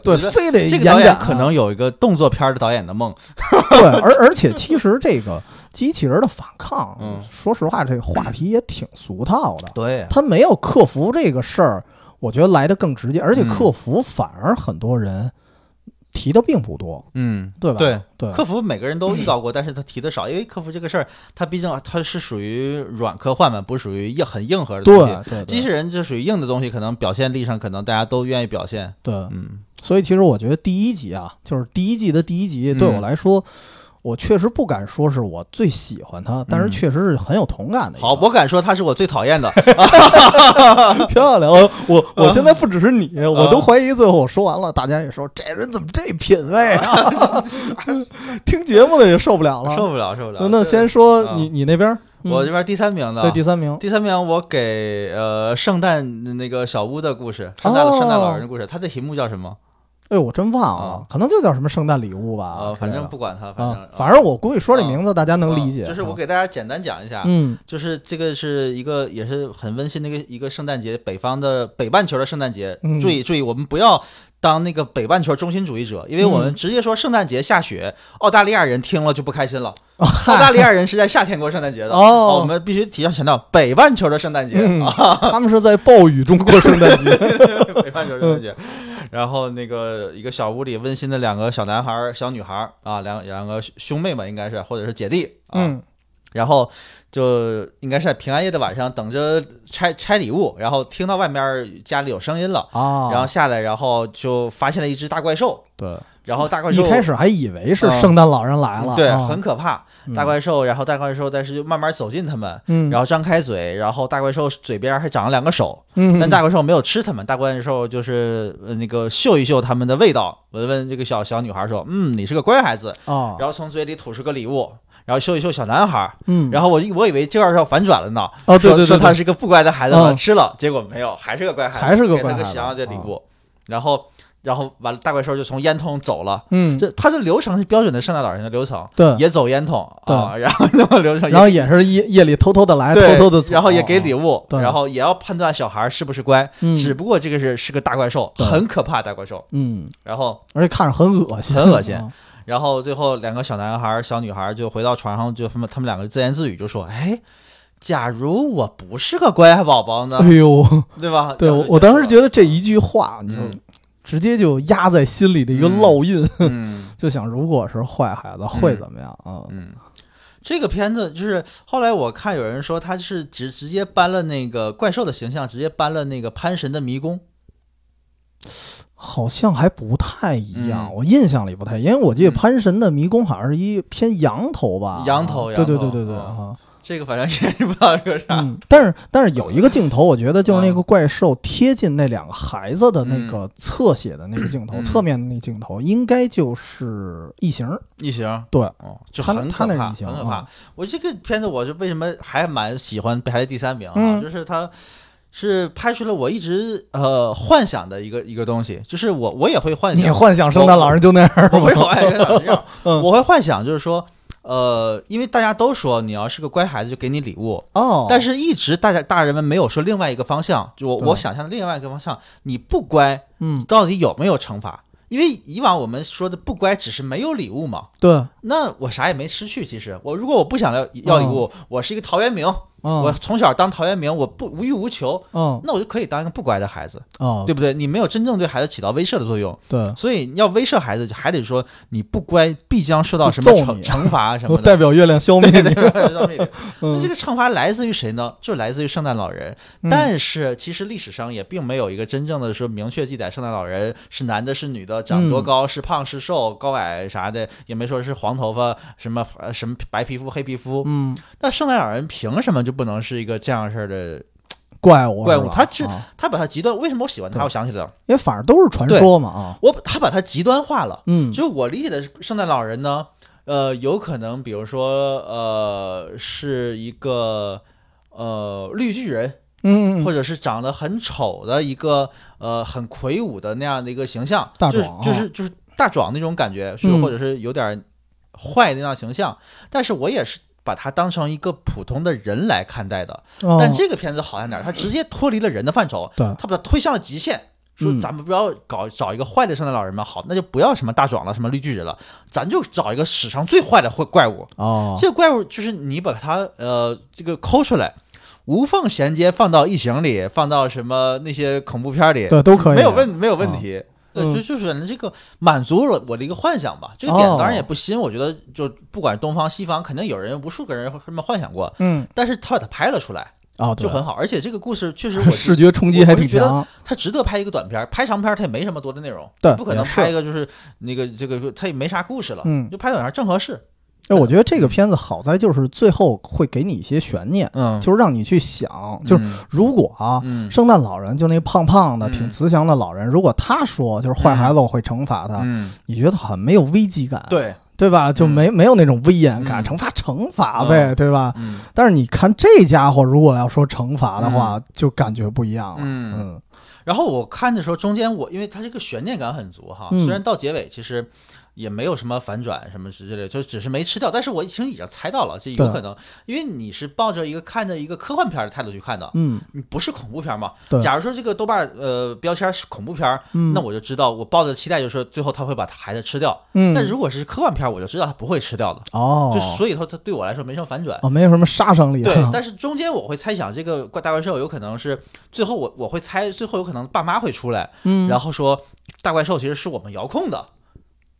对，非得这个。导演可能有一个动作片儿的导演的梦。对，而而且其实这个机器人的反抗，嗯说实话，这个话题也挺俗套的。对，他没有客服这个事儿，我觉得来的更直接，而且嗯客服反而很多人提的并不多，嗯，对吧？对，对，客服每个人都遇到过，但是他提的少，因为客服这个事儿，它毕竟它是属于软科幻嘛，不是属于硬很硬核的东西。对对机器人就属于硬的东西，可能表现力上可能大家都愿意表现。对，嗯所以其实我觉得第一集啊，就是第一季的第一集，嗯对我来说。我确实不敢说是我最喜欢他，但是嗯确实是很有同感的。好，我敢说他是我最讨厌的。漂亮！我我我现在不只是你，嗯我都怀疑最后我说完了，大家也说这人怎么这品味啊？听节目的也受不了了。受不了，受不了。那先说嗯你你那边，嗯我这边第三名的，对第三名，第三名我给呃圣诞那个小屋的故事，圣诞哦圣诞老人的故事，它的题目叫什么？哎呦，我真忘了啊，可能就叫什么圣诞礼物吧。呃，反正不管它，反正啊，反正我估计说这名字大家能理解。嗯就是我啊给大家简单讲一下，嗯就是这个是一个也是很温馨的一个一个圣诞节，北方的北半球的圣诞节。嗯注意注意，我们不要当那个北半球中心主义者，因为我们嗯。直接说圣诞节下雪，澳大利亚人听了就不开心了。哦澳大利亚人是在夏天过圣诞节的，哦。我们必须提要强调北半球的圣诞节。嗯啊，他们是在暴雨中过圣诞节。北半球圣诞节。然后那个一个小屋里温馨的两个小男孩儿、小女孩儿啊，两两个兄妹们应该是或者是姐弟啊，嗯然后就应该是在平安夜的晚上等着拆拆礼物，然后听到外面家里有声音了，啊，然后下来，然后就发现了一只大怪兽。对，然后大怪兽一开始还以为是嗯圣诞老人来了，对啊。很可怕，嗯。大怪兽，然后大怪兽，但是就慢慢走近他们，嗯，然后张开嘴，然后大怪兽嘴边还长了两个手，嗯，但大怪兽没有吃他们，大怪兽就是呃那个嗅一嗅他们的味道，闻闻这个小小女孩说，嗯，你是个乖孩子，哦，然后从嘴里吐出个礼物。然后秀一秀小男孩，嗯，然后我我以为这儿要反转了呢，哦，对对说他是个不乖的孩子吃了，结果没有，还是个乖孩子，还是个给乖孩子他个想要的礼啊物，然后然后完了，大怪兽就从烟囱走了，嗯，这他的流程是标准的圣诞老人的流程，对，也走烟筒对。啊，然后那么流程，然后也是夜夜里偷偷的来，偷偷的走，然后也给礼物，然后也要判断小孩是不是乖，嗯。只不过这个是是个大怪兽，对。很可怕大怪兽，嗯，然后而且看着很恶心，很恶心。啊 然后最后两个小男孩小女孩就回到床上，就他们他们两个自言自语就说，哎。假如我不是个乖宝宝呢哎，呦，对吧？对我我当时觉得这一句话，你就嗯直接就压在心里的一个烙印，嗯 就想如果是坏孩子会怎么样啊？嗯，这个片子就是后来我看有人说他是直直接搬了那个怪兽的形象，直接搬了那个潘神的迷宫。好像还不太一样，嗯。我印象里不太，因为我记得嗯。潘神的迷宫好像是一偏羊头吧，羊头对对羊头对对对嗯。啊，这个反正也是不知道是个啥。嗯，但是但是有一个镜头，我觉得就是那个嗯怪兽贴近那两个孩子的那个侧写的那个镜头，嗯。侧面的那个镜头，应该就是异形，异形，对，哦，就他很可怕，他那是异形很可怕。啊。我这个片子我就为什么还蛮喜欢排在第三名啊？嗯。就是它是拍出了我一直呃幻想的一个一个东西，就是我我也会幻想，你幻想圣诞老人就那样我不是吗？幻想这样，嗯。我会幻想就是说。呃，因为大家都说你要是个乖孩子就给你礼物，哦，但是一直大家大人们没有说另外一个方向，就我我想象的另外一个方向，你不乖嗯，到底有没有惩罚？因为以往我们说的不乖只是没有礼物嘛，对，那我啥也没失去。其实。我如果我不想要要礼物，我是一个陶渊明，嗯。我从小当陶渊明，我不无欲无求，嗯。那我就可以当一个不乖的孩子，哦，对不对？你没有真正对孩子起到威慑的作用，对，所以要威慑孩子，还得说你不乖必将受到什么惩惩罚什么 我的。代表月亮消灭你，对对对对对那这嗯个惩罚来自于谁呢？就来自于圣诞老人。嗯。但是其实历史上也并没有一个真正的说明确记载，圣诞老人是男的，是女的，长多嗯。高，是胖是瘦，高矮啥的，也没说是黄头发，什么呃什么白皮肤黑皮肤。嗯，那圣诞老人凭什么就不能是一个这样式儿的？怪物怪物他是啊他把他极端，为什么我喜欢他？我想起来了，因为反正都是传说嘛啊，我他把他极端化了。嗯，就我理解的圣诞老人呢，呃，有可能比如说呃是一个呃绿巨人。嗯，或者是长得很丑的一个呃很魁梧的那样的一个形象，就是大壮啊就是就是大壮那种感觉，是嗯或者是有点坏的那样形象。但是我也是把他当成一个普通的人来看待的。哦但这个片子好在哪儿？它直接脱离了人的范畴，对它把它推向了极限。说嗯咱们不要搞找一个坏的圣诞老人嘛，好，那就不要什么大壮了，什么绿巨人了，咱就找一个史上最坏的怪怪物。哦，这个怪物就是你把它呃这个抠出来，无缝衔接放到异形里，放到什么那些恐怖片里，对都可以，没有问没有问题。呃，嗯就就是这个满足了我的一个幻想吧。这个点哦当然也不新，我觉得就不管东方西方，肯定有人无数个人这么幻想过，嗯，但是他把它拍了出来，哦，就很好。而且这个故事确实我 视觉冲击还挺强，他值得拍一个短片儿，拍长片儿他也没什么多的内容，对不可能拍一个就是那个这个他也没啥故事了，嗯就拍短片正合适。哎，我觉得这个片子好在就是最后会给你一些悬念，嗯，就是让你去想，就是嗯如果啊，嗯圣诞老人就那胖胖的、嗯挺慈祥的老人，如果他说就是坏孩子我会惩罚他，嗯，你觉得很没有危机感，对，对吧？就没没有那种威严感，嗯惩罚惩罚呗，对吧？嗯但是你看这家伙，如果要说惩罚的话，就感觉不一样了。嗯嗯然后我看的时候，中间我因为它这个悬念感很足哈，嗯虽然到结尾其实也没有什么反转什么之类的，就只是没吃掉，但是我已经已经猜到了，这有可能，因为你是抱着一个看着一个科幻片的态度去看的，嗯，你不是恐怖片嘛？对。假如说这个豆瓣呃标签是恐怖片，嗯。那我就知道我抱着期待就是说最后他会把孩子吃掉，嗯，但如果是科幻片，我就知道他不会吃掉的，哦，就所以说他对我来说没什么反转。哦，没有什么杀伤力。对，但是中间我会猜想，这个怪大怪兽有可能是最后我我会猜，最后有可能爸妈会出来，嗯，然后说大怪兽其实是我们遥控的，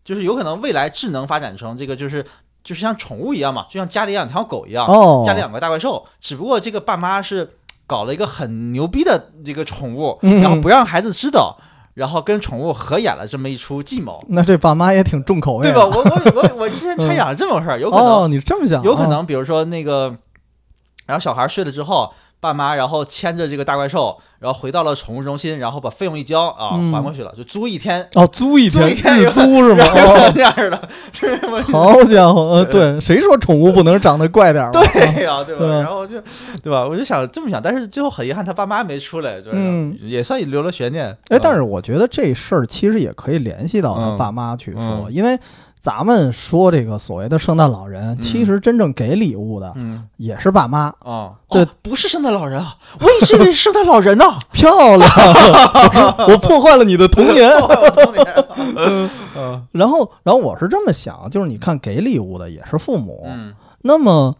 就是有可能未来智能发展成这个就是就是像宠物一样嘛，就像家里养条狗一样，哦，家里养个大怪兽，只不过这个爸妈是搞了一个很牛逼的这个宠物，嗯然后不让孩子知道。然后跟宠物合演了这么一出计谋，那这爸妈也挺重口味，对吧？？我我我我之前 猜想这么回事儿，有可能哦，你这么想，哦有可能，比如说那个，然后小孩睡了之后，爸妈然后牵着这个大怪兽，然后回到了宠物中心，然后把费用一交啊，嗯还过去了，就租一天，哦，租一天，租一天日租是吗？哦，这样的，好家伙，呃，对，谁说宠物不能长得怪点儿？对呀、对吧？对然后就，对吧？我就想这么想，但是最后很遗憾，他爸妈没出来，就是、嗯也算留了悬念。哎，但是是我觉得这事儿其实也可以联系到他嗯爸妈去说，嗯因为咱们说这个所谓的圣诞老人，其实真正给礼物的嗯。也是爸妈，哦，对。哦不是圣诞老人啊，我一直以为是圣诞老人呢。漂亮，我 我破坏了你的童年。童年。嗯。然后，然后我是这么想，就是你看给礼物的也是父母，嗯。那么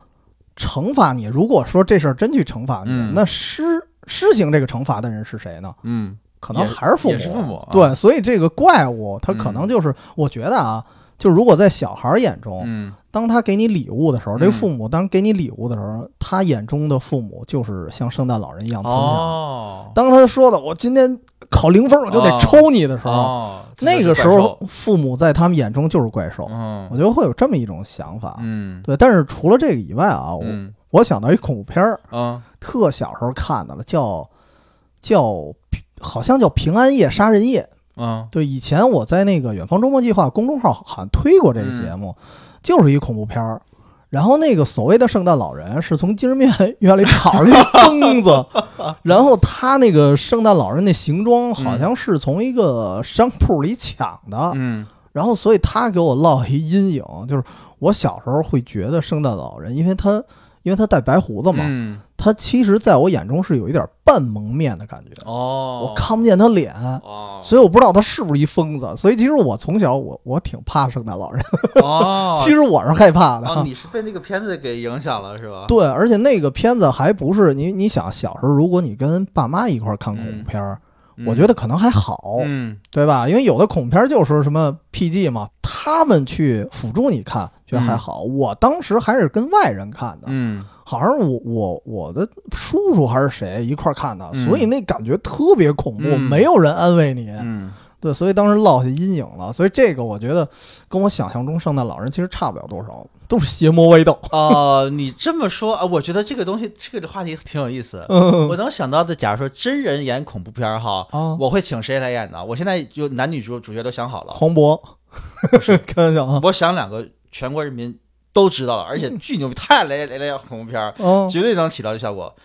惩罚你，如果说这事儿真去惩罚你，嗯。那施施行这个惩罚的人是谁呢？嗯。可能还是父母，是父母啊。对，所以这个怪物，他可能就是，我觉得啊，就如果在小孩儿眼中，嗯当他给你礼物的时候，嗯这个父母当给你礼物的时候，他眼中的父母就是像圣诞老人一样慈祥。哦当他说的“我今天考零分，我就得抽你”的时候，哦，那个时候父母在他们眼中就是怪兽。嗯我觉得会有这么一种想法。嗯对，但是除了这个以外啊，我、嗯我想到一恐怖片儿，嗯特小时候看的了，叫叫好像叫《平安夜杀人夜》。嗯。对，以前我在那个远方周末计划公众号好像推过这个节目，就是一恐怖片儿。然后那个所谓的圣诞老人是从精神病院里跑出来一疯子，然后他那个圣诞老人那行装好像是从一个商铺里抢的，嗯。然后所以他给我烙一阴影，就是我小时候会觉得圣诞老人，因为他因为他带白胡子嘛，嗯他其实在我眼中是有一点半蒙面的感觉，哦，我看不见他脸。哦，所以我不知道他是不是一疯子，所以其实我从小我我挺怕圣诞老人，哦，其实我是害怕的。哦，你是被那个片子给影响了是吧？对，而且那个片子还不是你你想小时候，如果你跟爸妈一块儿看恐怖片儿，我觉得可能还好，嗯对吧？因为有的恐怖片儿就是什么 PG 嘛，他们去辅助你看，觉得还好。我当时还是跟外人看的，嗯好像是我我我的叔叔还是谁一块儿看的，嗯所以那感觉特别恐怖，嗯没有人安慰你。嗯对，所以当时落下阴影了。所以这个我觉得跟我想象中圣诞老人其实差不了多少，都是邪魔歪道。哦，你这么说啊，我觉得这个东西这个话题挺有意思。嗯我能想到的，假如说真人演恐怖片儿哈，啊，我会请谁来演呢？我现在就男女主主角都想好了，黄渤，开玩笑啊。我想两个全国人民都知道了，而且巨牛逼，太来来来演恐怖片绝对能起到这效果。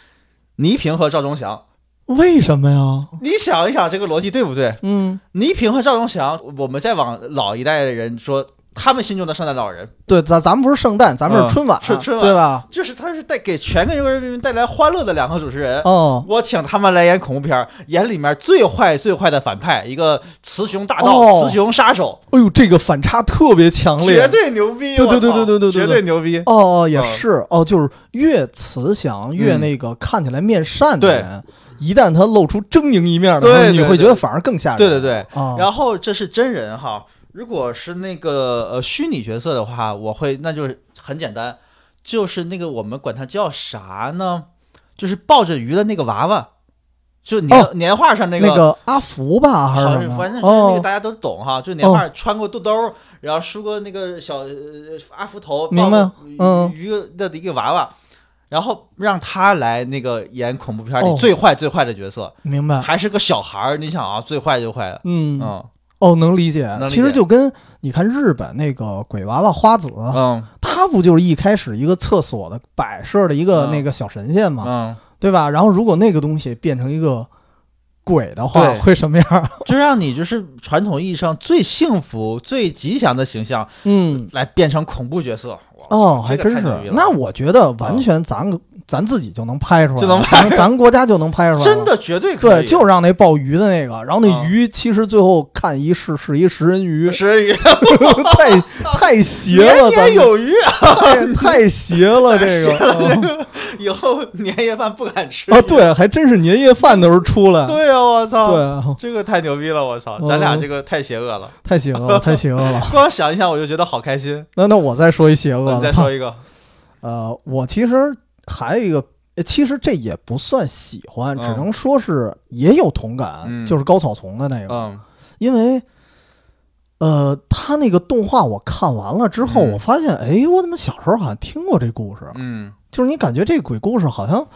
倪萍和赵忠祥，为什么呀？你想一想这个逻辑对不对？嗯，倪萍和赵忠祥，我们再往老一代的人说，他们心中的圣诞老人，对，咱咱们不是圣诞，咱们是嗯春晚，是春晚。对吧？就是他是带给全国人民带来欢乐的两个主持人。哦，我请他们来演恐怖片儿，演里面最坏最坏的反派，一个雌雄大盗、哦。雌雄杀手，哎呦，这个反差特别强烈，绝对牛逼！对对对对对对对绝对牛逼！哦哦，也嗯是。哦，就是越慈祥越嗯。那个看起来面善的对。人，一旦他露出狰狞一面的时候，对对对你会觉得反而更吓人。对对对，啊，然后这是真人哈，如果是那个呃虚拟角色的话，我会那就是很简单，就是那个我们管它叫啥呢？就是抱着鱼的那个娃娃，就年、哦年画上那个那个阿福吧，还是？反正就是那个哦，大家都懂哈，就年画穿过肚兜儿，然后梳个那个小呃阿福头，明白抱个嗯。鱼的一个娃娃，然后让他来那个演恐怖片里哦。最坏最坏的角色，明白。还是个小孩儿，你想啊，最坏最坏的，嗯，嗯哦，能理解。理解。其实就跟你看日本那个鬼娃娃花子，嗯。他不就是一开始一个厕所的摆设的一个嗯。那个小神仙嘛，嗯，对吧？然后如果那个东西变成一个鬼的话，会什么样？就让你就是传统意义上最幸福、最吉祥的形象嗯，来变成恐怖角色，哇哦，还真是那我觉得完全咱、咱自己就能拍出来，就能咱 咱国家就能拍出来，真。的绝对可对，以，就让那鲍鱼的那个，然后那嗯鱼其实最后看一是是一食人鱼，食人鱼 太 太邪了，年咱有余，太太邪了，这个嗯以后年夜饭不敢吃啊，对，还真是年夜饭的时候出来，对啊，我操，对，啊这个太牛逼了，我操，嗯咱俩这个太邪恶了，太邪恶了，太邪恶了。光想一想我就觉得好开心。那那我再说一邪恶你再的，说一个，呃，我其实还有一个呃其实这也不算喜欢，嗯只能说是也有同感，嗯就是高草丛的那个，嗯因为。呃，他那个动画我看完了之后，嗯我发现，哎，我怎么小时候好像听过这故事？嗯就是你感觉这个鬼故事好像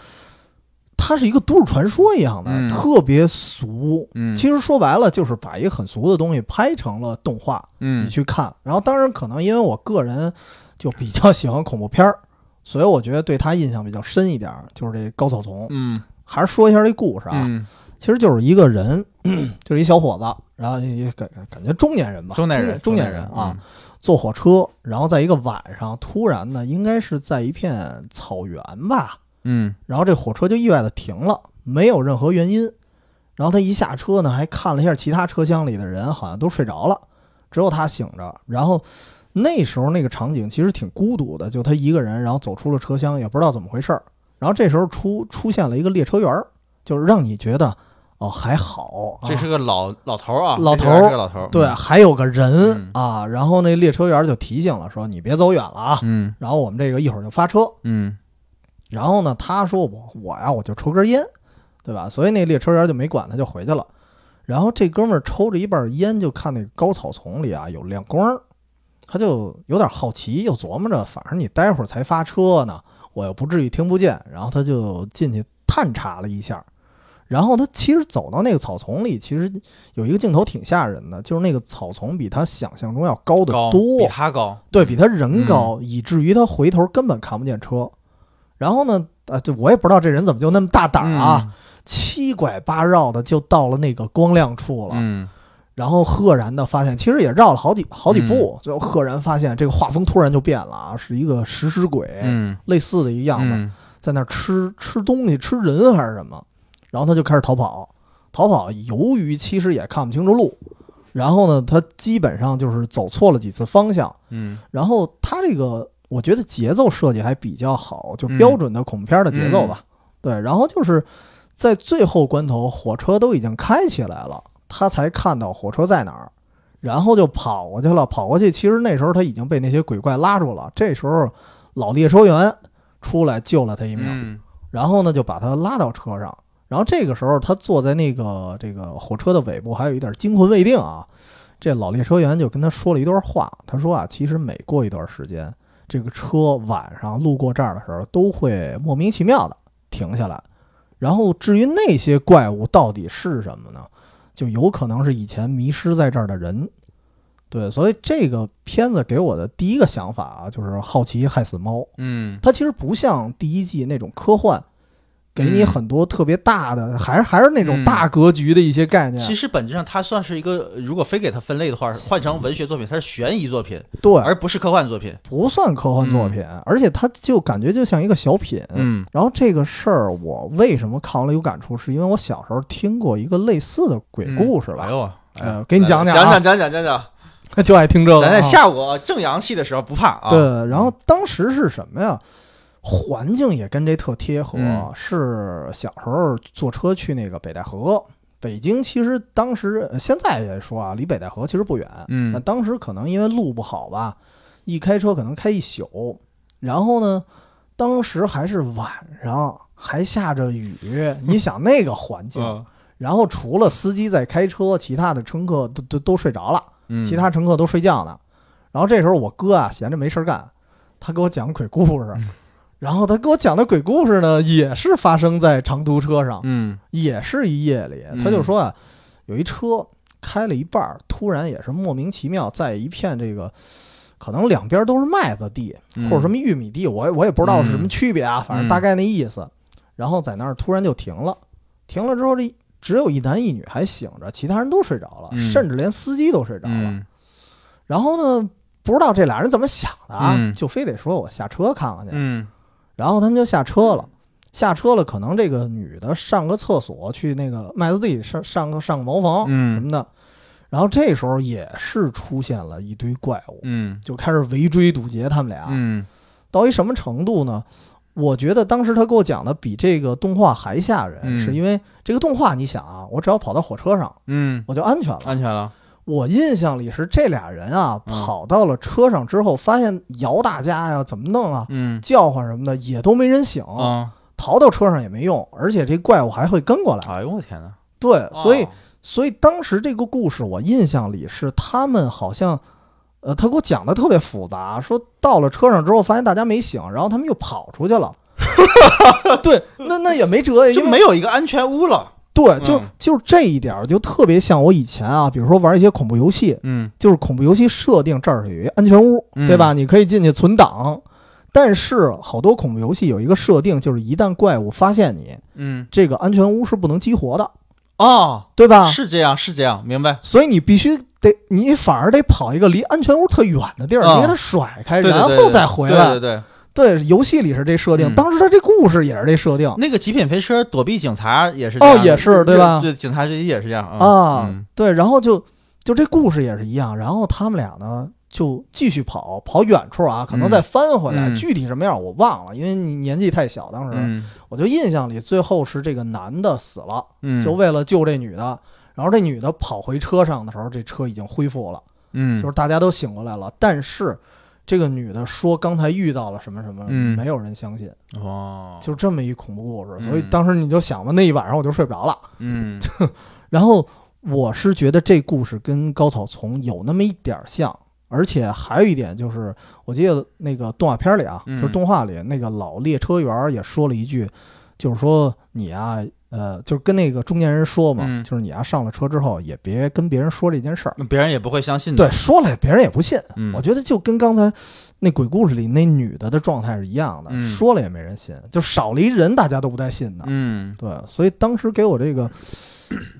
它是一个都市传说一样的，嗯特别俗。嗯，其实说白了，就是把一个很俗的东西拍成了动画，你嗯去看。然后，当然可能因为我个人就比较喜欢恐怖片儿，所以我觉得对他印象比较深一点儿，就是这高草丛。嗯。还是说一下这故事啊，嗯，其实就是一个人，就是一小伙子，然后也感感觉中年人吧，中年人中年人啊，，坐火车，然后在一个晚上，突然呢，应该是在一片草原吧，嗯。然后这火车就意外的停了，没有任何原因。然后他一下车呢，还看了一下其他车厢里的人，好像都睡着了，只有他醒着。然后那时候那个场景其实挺孤独的，就他一个人，然后走出了车厢，也不知道怎么回事儿。然后这时候出出现了一个列车员儿，就是让你觉得哦还好，啊这是个老老头儿啊，老头儿这个老头儿，对，还有个人嗯啊。然后那列车员就提醒了，说你别走远了啊。嗯然后我们这个一会儿就发车。嗯然后呢，他说我我呀，我就抽根烟，对吧？所以那列车员就没管他，就回去了。然后这哥们儿抽着一半烟，就看那个高草丛里啊有亮光儿，他就有点好奇，又琢磨着，反正你待会儿才发车呢，我又不至于听不见。然后他就进去探查了一下。然后他其实走到那个草丛里，其实有一个镜头挺吓人的，就是那个草丛比他想象中要高得多，比他高，对比他人高，以至于他回头根本看不见车。然后呢，呃，这我也不知道这人怎么就那么大胆儿啊，七拐八绕的就到了那个光亮处了，嗯然后赫然的发现，其实也绕了好几好几步，最后赫然发现这个画风突然就变了啊，是一个食尸鬼，嗯。类似的一个样子，嗯。在那儿吃吃东西，吃人还是什么，然后他就开始逃跑，逃跑，由于其实也看不清楚路。然后呢，他基本上就是走错了几次方向，嗯。然后他这个我觉得节奏设计还比较好，就嗯。标准的恐怖片的节奏吧。对，然后就是在最后关头，火车都已经开起来了，他才看到火车在哪儿，然后就跑过去了。跑过去，其实那时候他已经被那些鬼怪拉住了。这时候老列车员出来救了他一命，嗯然后呢就把他拉到车上。然后这个时候他坐在那个这个火车的尾部，还有一点惊魂未定啊。这老列车员就跟他说了一段话，他说啊，其实每过一段时间，这个车晚上路过这儿的时候，都会莫名其妙的停下来。然后至于那些怪物到底是什么呢？就有可能是以前迷失在这儿的人。对，所以这个片子给我的第一个想法啊，就是好奇害死猫。嗯它其实不像第一季那种科幻，给你嗯很多特别大的，还是还是那种嗯大格局的一些概念。其实本质上它算是一个，如果非给它分类的话，换成文学作品，它是悬疑作品，对，而不是科幻作品。不算科幻作品，而且它就感觉就像一个小品。嗯然后这个事儿，我为什么看完了有感触，是因为我小时候听过一个类似的鬼故事吧，哎呦，哎呃给你讲讲讲啊讲讲讲讲讲，就爱听这个、咱在啊。下午正阳气的时候不怕啊。对，然后当时是什么呀？环境也跟这特贴合，嗯是小时候坐车去那个北戴河。北京其实当时呃现在也说啊，离北戴河其实不远，嗯但当时可能因为路不好吧，一开车可能开一宿。然后呢，当时还是晚上，还下着雨，你想那个环境，嗯然后除了司机在开车，其他的乘客都都都睡着了。嗯，其他乘客都睡觉呢。然后这时候我哥啊闲着没事儿干，他给我讲鬼故事。嗯然后他给我讲的鬼故事呢，也是发生在长途车上，嗯。也是一夜里。嗯他就说啊，有一车开了一半儿，突然也是莫名其妙，在一片这个可能两边都是麦子地嗯。或者什么玉米地，我也我也不知道是什么区别啊，反正嗯。大概那意思。然后在那儿突然就停了，停了之后这只有一男一女还醒着，其他人都睡着了，嗯。甚至连司机都睡着了。嗯。然后呢，不知道这俩人怎么想的啊，嗯。就非得说我下车看看去。嗯然后他们就下车了，下车了，可能这个女的上个厕所，去那个麦子地上上个上个茅房什嗯么的。然后这时候也是出现了一堆怪物，嗯就开始围追堵截他们俩。嗯到一什么程度呢？我觉得当时他给我讲的比这个动画还吓人，嗯是因为这个动画，你想啊，我只要跑到火车上，嗯，我就安全了。安全了。我印象里是这俩人啊，嗯跑到了车上之后，发现摇大家呀，怎么弄啊，嗯叫唤什么的也都没人醒，啊逃到车上也没用，而且这怪物还会跟过来。哎呦我天哪！对，所以哦所以当时这个故事我印象里是他们好像，呃，他给我讲的特别复杂，说到了车上之后发现大家没醒，然后他们又跑出去了。对，那那也没辙呀，就没有一个安全屋了。对，就嗯就这一点儿就特别像我以前啊，比如说玩一些恐怖游戏，嗯就是恐怖游戏设定这儿有一个安全屋，嗯对吧？你可以进去存档，但是好多恐怖游戏有一个设定，就是一旦怪物发现你，嗯这个安全屋是不能激活的，哦，对吧？是这样是这样，明白？所以你必须得，你反而得跑一个离安全屋特远的地儿，啊你给它甩开，然后再回来。对对对，对游戏里是这设定，嗯当时他这故事也是这设定那个极品飞车躲避警察也是这样哦也是对吧对，警察这也是这样啊。嗯对，然后就就这故事也是一样，然后他们俩呢就继续跑，跑远处啊，可能再翻回来，嗯具体什么样我忘了，因为你年纪太小，当时、嗯我就印象里最后是这个男的死了，嗯，就为了救这女的。然后这女的跑回车上的时候，这车已经恢复了。嗯就是大家都醒过来了，但是这个女的说刚才遇到了什么什么，嗯没有人相信，哦，就这么一恐怖故事。嗯所以当时你就想吧，那一晚上我就睡不着了。嗯 然后我是觉得这故事跟高草丛有那么一点儿像，而且还有一点就是，我记得那个动画片里啊，嗯就是动画里那个老列车员也说了一句，就是说你啊。呃，就是跟那个中年人说嘛，嗯就是你啊上了车之后，也别跟别人说这件事儿，那别人也不会相信的。对，说了别人也不信。嗯，我觉得就跟刚才那鬼故事里那女的的状态是一样的，嗯说了也没人信，就少了一人，大家都不带信的。嗯对，所以当时给我这个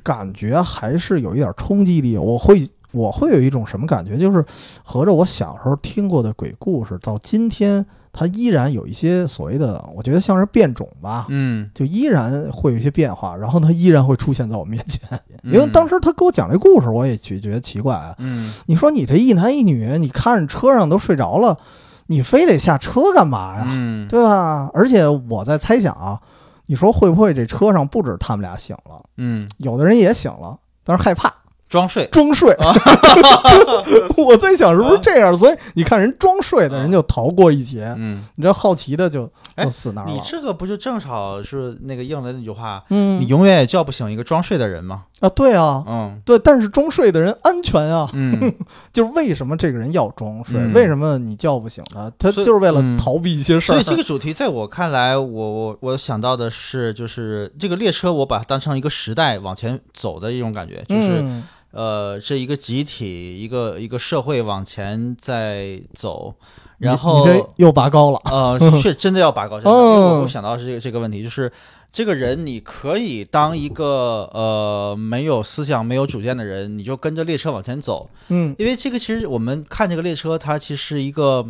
感觉还是有一点冲击力。我会我会有一种什么感觉，就是合着我小时候听过的鬼故事，到今天它依然有一些所谓的，我觉得像是变种吧。嗯就依然会有一些变化，然后它依然会出现在我面前，嗯因为当时他给我讲这故事，我也觉觉得奇怪啊。嗯你说你这一男一女，你看着车上都睡着了，你非得下车干嘛呀？嗯，对吧？而且我在猜想啊，你说会不会这车上不止他们俩醒了，嗯，有的人也醒了，但是害怕装睡。装睡。我在想是不是这样，所以你看人装睡的人就逃过一劫，嗯，你这好奇的就哎就死那儿了。你这个不就正好是那个应了那句话，嗯，你永远也叫不醒一个装睡的人吗？啊，对啊。嗯对，但是装睡的人安全啊，嗯 就是为什么这个人要装睡？嗯为什么你叫不醒他？他就是为了嗯逃避一些事儿。所以这个主题在我看来，我我我想到的是，就是这个列车，我把它当成一个时代往前走的一种感觉，就是、嗯呃，这一个集体，一个一个社会往前在走，然后你这又拔高了。呃，确真的要拔高，因我我想到是这个这个问题，就是这个人你可以当一个呃没有思想、没有主见的人，你就跟着列车往前走，嗯。因为这个其实我们看这个列车，它其实是一个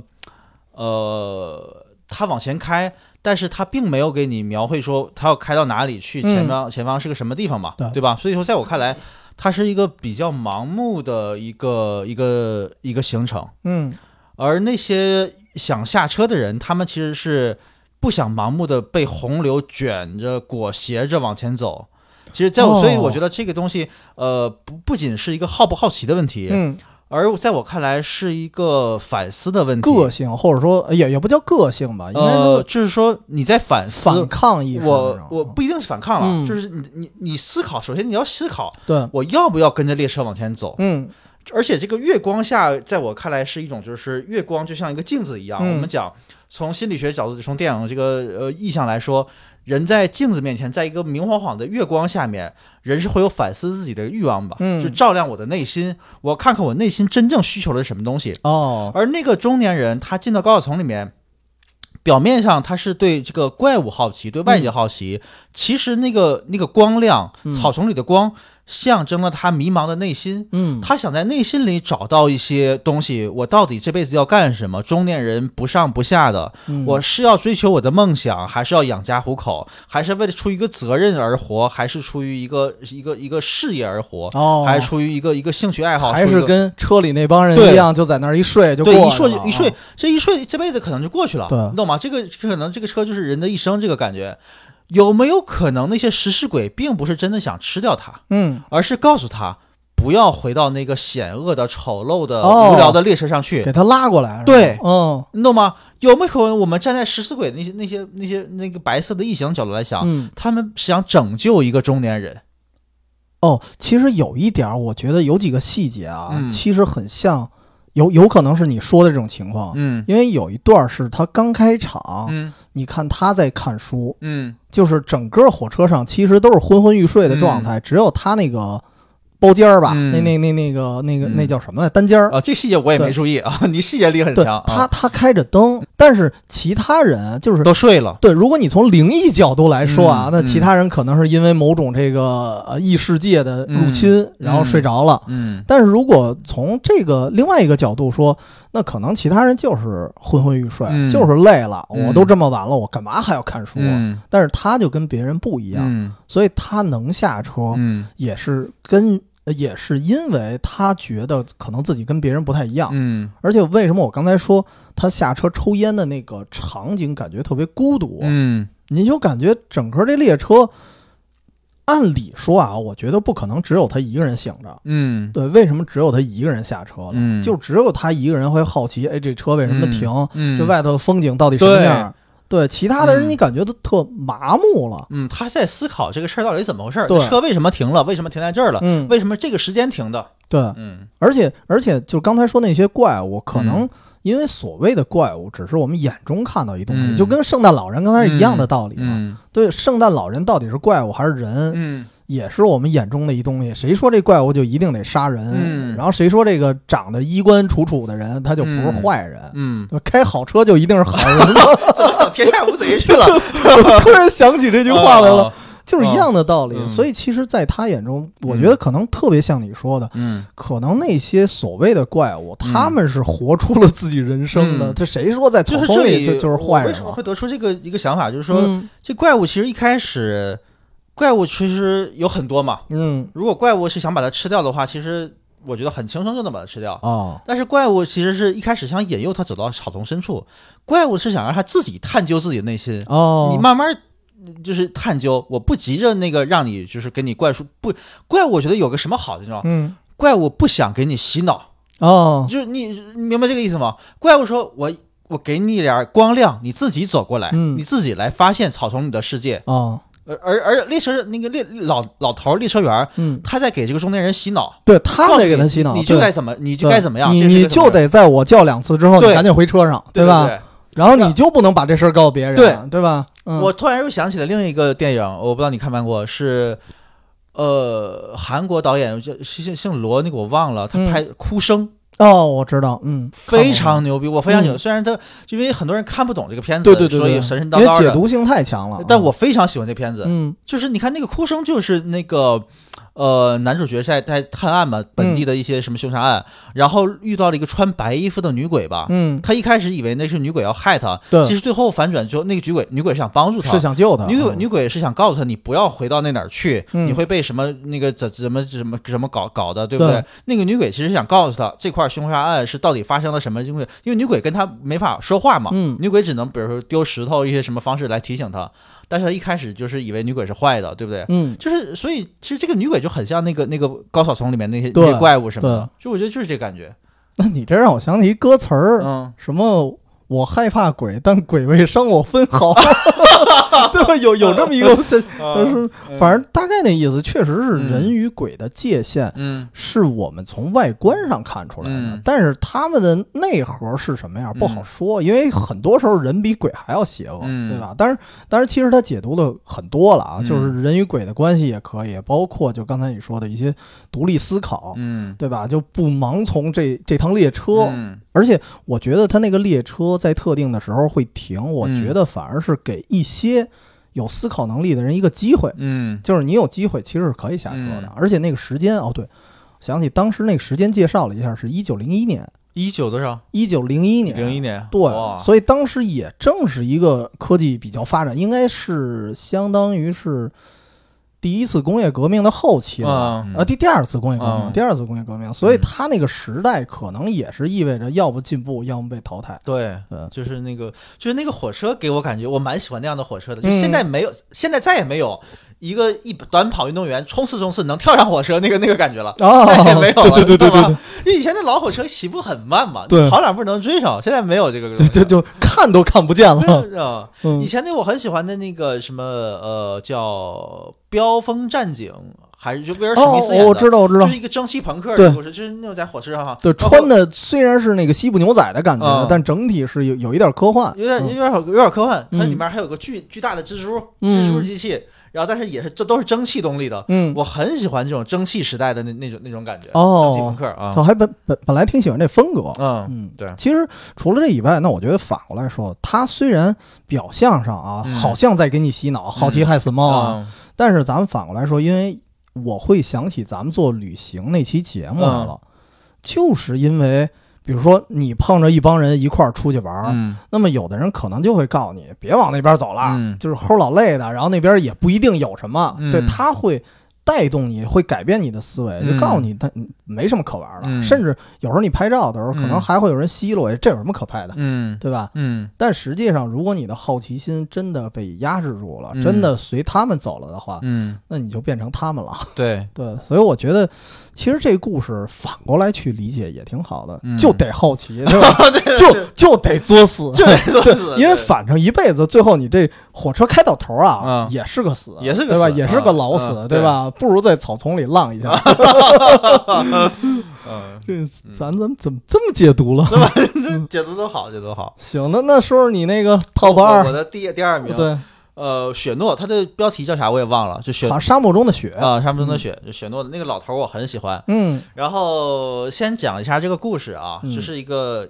呃，它往前开，但是它并没有给你描绘说它要开到哪里去，嗯。前方、前方是个什么地方嘛，对。对吧？所以说，在我看来，它是一个比较盲目的一个一个一个行程。嗯而那些想下车的人，他们其实是不想盲目的被洪流卷着、裹挟着往前走。其实在我，哦所以我觉得这个东西，呃，不不仅是一个好不好奇的问题，嗯，而在我看来是一个反思的问题。个性或者说也也不叫个性吧，应该呃，就是说你在反思。反抗意识我。我不一定是反抗了，嗯就是你你你思考，首先你要思考，对，我要不要跟着列车往前走？嗯而且这个月光下，在我看来是一种，就是月光就像一个镜子一样。嗯我们讲从心理学角度，从电影这个呃意象来说，人在镜子面前，在一个明晃晃的月光下面，人是会有反思自己的欲望吧？嗯就照亮我的内心，我看看我内心真正需求的是什么东西。哦，而那个中年人，他进到高草丛里面。表面上他是对这个怪物好奇，对外界好奇，其实那个那个光亮，嗯草丛里的光，象征了他迷茫的内心。嗯，他想在内心里找到一些东西，我到底这辈子要干什么？中年人不上不下的，嗯我是要追求我的梦想，还是要养家糊口，还是为了出于一个责任而活，还是出于一个一个一个事业而活，哦，还是出于一个一个兴趣爱好？还是跟车里那帮人一样，就在那儿一睡就过对一睡一睡，这一睡这辈子可能就过去了，对你懂吗？这个可能这个车就是人的一生，这个感觉。有没有可能那些食尸鬼并不是真的想吃掉他，嗯。而是告诉他不要回到那个险恶的、丑陋的、哦。无聊的列车上去，给他拉过来，是吧？对。嗯。你懂吗？有没有可能我们站在食尸鬼那些、那些、那些那个白色的异形角度来想，嗯，他们想拯救一个中年人？哦，其实有一点儿，我觉得有几个细节啊，嗯。其实很像，有有可能是你说的这种情况，嗯。因为有一段儿是他刚开场，嗯你看他在看书，嗯。就是整个火车上其实都是昏昏欲睡的状态，只有他那个包间儿吧，嗯。那那那那个那个嗯。那叫什么来单间儿。啊，这细节我也没注意啊，你细节力很对强，他，啊、他开着灯，但是其他人就是都睡了。对，如果你从灵异角度来说啊，嗯那其他人可能是因为某种这个呃异世界的入侵，嗯然后睡着了。嗯。但是如果从这个另外一个角度说，那可能其他人就是昏昏欲睡，嗯就是累了。嗯我都这么晚了，我干嘛还要看书但是他就跟别人不一样，嗯所以他能下车，嗯也是跟呃也是因为他觉得可能自己跟别人不太一样。嗯而且为什么我刚才说他下车抽烟的那个场景感觉特别孤独？嗯你就感觉整个这列车，按理说啊，我觉得不可能只有他一个人醒着。嗯对，为什么只有他一个人下车了？嗯就只有他一个人会好奇，哎，这车为什么停？嗯，这外头风景到底什么样？对，其他的人嗯你感觉都特麻木了。嗯，他在思考这个事儿到底怎么回事儿，对车为什么停了？为什么停在这儿了？嗯，为什么这个时间停的？对，嗯而且而且就刚才说那些怪物，可能嗯因为所谓的怪物，只是我们眼中看到一东西，嗯就跟圣诞老人刚才是一样的道理嘛。嗯对，圣诞老人到底是怪物还是人？嗯也是我们眼中的一东西。谁说这怪物就一定得杀人？嗯然后谁说这个长得衣冠楚楚的人他就不是坏人？嗯，开好车就一定是好人吗？怎么想天下无贼去了？我突然想起这句话来了，哦。就是一样的道理。嗯所以其实，在他眼中，我觉得可能特别像你说的，嗯可能那些所谓的怪物，他们是活出了自己人生的。嗯这谁说在草丛里就就是坏人为？什么会得出这个一个想法？就是说，嗯这怪物其实一开始，怪物其实有很多嘛。嗯如果怪物是想把它吃掉的话，其实我觉得很轻松就能把它吃掉。哦但是怪物其实是一开始想引诱它走到草丛深处，怪物是想让它自己探究自己的内心。哦，你慢慢就是探究，我不急着那个让你就是给你灌输不怪物，我觉得有个什么好的，你知道吗？嗯怪我不想给你洗脑，哦就是你你明白这个意思吗？怪物说我我给你点光亮，你自己走过来，嗯你自己来发现草丛里的世界。哦而而而列车那个列老老头儿列车员他在给这个中年人洗脑，对他得告诉你给他洗脑，你就该怎么，你就该怎么样，你你就得在我叫两次之后，你赶紧回车上，对吧？对然后你就不能把这事儿告诉别人，对。对吧？嗯、我突然又想起了另一个电影，我不知道你看没看过，是呃韩国导演叫姓姓罗，那个我忘了，他嗯。拍《哭声》哦，我知道，嗯，非常牛逼，我非常喜欢。嗯。虽然他因为很多人看不懂这个片子，对对对对，所以神神叨叨的，解读性太强了。但我非常喜欢这片子。嗯。就是你看那个哭声，就是那个呃男主角在在探案嘛，本地的一些什么凶杀案，然后遇到了一个穿白衣服的女鬼吧。嗯，他一开始以为那是女鬼要害他，对其实最后反转之后，那个女鬼女鬼是想帮助他，是想救他。女鬼嗯女鬼是想告诉他，你不要回到那哪儿去，嗯你会被什么那个怎怎么怎么怎么搞搞的，对不对？对那个女鬼其实想告诉他这块凶杀案是到底发生了什么，因为因为女鬼跟他没法说话嘛，嗯女鬼只能比如说丢石头一些什么方式来提醒他，但是他一开始就是以为女鬼是坏的，对不对？嗯，就是所以其实这个女鬼就很像那个那个高草丛里面那些那些怪物什么的，就我觉得就是这感觉，那你这让我想起一歌词儿，嗯。什么我害怕鬼，但鬼未伤我分毫，对吧？有有这么一个，是反正大概那意思，确实是嗯人与鬼的界限。嗯是我们从外观上看出来的，嗯但是他们的内核是什么样不好说，因为很多时候人比鬼还要邪恶，嗯对吧？但是，但是，其实他解读的很多了啊，嗯就是人与鬼的关系也可以，包括就刚才你说的一些独立思考，嗯对吧？就不盲从这这趟列车，嗯而且我觉得他那个列车在特定的时候会停，我嗯觉得反而是给一些有思考能力的人一个机会，嗯就是你有机会其实是可以下车的，嗯而且那个时间哦，对，想起当时那个时间介绍了一下，是一九零一年，一九多少？一九零一年，零一年，对，所以当时也正是一个科技比较发展，应该是相当于是第一次工业革命的后期了呃，第第二次工业革命，嗯第二次工业革命，所以它那个时代可能也是意味着要不进步，要么被淘汰。对对，就是那个，就是那个火车给我感觉，我蛮喜欢那样的火车的。就嗯现在没有，现在再也没有一个一短跑运动员冲刺冲刺能跳上火车那个那个感觉了。啊，再也没有了对对对对对因为以前那老火车起步很慢嘛，对跑两步能追上，现在没有这个东对，西就就看都看不见了。是啊，嗯以前那我很喜欢的那个什么呃叫飙风战警，还是就威尔史密斯演哦，的，我知道，我知道就。是一个蒸汽朋克的故事，就是那种在火车上哈，对，穿的虽然是那个西部牛仔的感觉，嗯但整体是有有一点科幻，有点有嗯点有点科幻，它嗯里面还有个巨巨大的蜘蛛嗯蜘蛛机器，然后但是也是这都是蒸汽动力的，嗯，我很喜欢这种蒸汽时代的那那种那种感觉，哦。蒸汽朋克啊，我还本本本来挺喜欢这风格，嗯嗯，对。其实除了这以外，那我觉得反过来说，他虽然表象上啊，嗯好像在给你洗脑，好奇害死猫啊，嗯但是咱们反过来说，因为我会想起咱们做旅行那期节目来嗯了，就是因为。比如说，你碰着一帮人一块儿出去玩儿，嗯。那么有的人可能就会告诉你，别往那边走了，嗯。就是齁老累的，然后那边也不一定有什么，嗯。对，他会带动你，会改变你的思维，就嗯告诉你，他没什么可玩的，嗯。甚至有时候你拍照的时候，可能嗯。还会有人奚落，这有什么可拍的，嗯。对吧？嗯。但实际上，如果你的好奇心真的被压制住了，嗯。真的随他们走了的话，嗯，那你就变成他们了。对，对，所以我觉得，其实这故事反过来去理解也挺好的，嗯。就得好奇，对吧？就就得作死，就得作死因为反正一辈子，最后你这火车开到头啊，嗯。也是个死，也是个对吧？死也是个嗯老死，嗯对吧？不如在草丛里浪一下。嗯，这咱怎么怎么这么解读了？解读都好，解读好。行，那那说说你那个 top 我我，的第第二名，对，呃，雪诺，它的标题叫啥我也忘了，就雪好，沙漠中的雪，啊，沙漠中的雪，就雪诺的那个老头儿我很喜欢。嗯。然后先讲一下这个故事啊，嗯。这是一个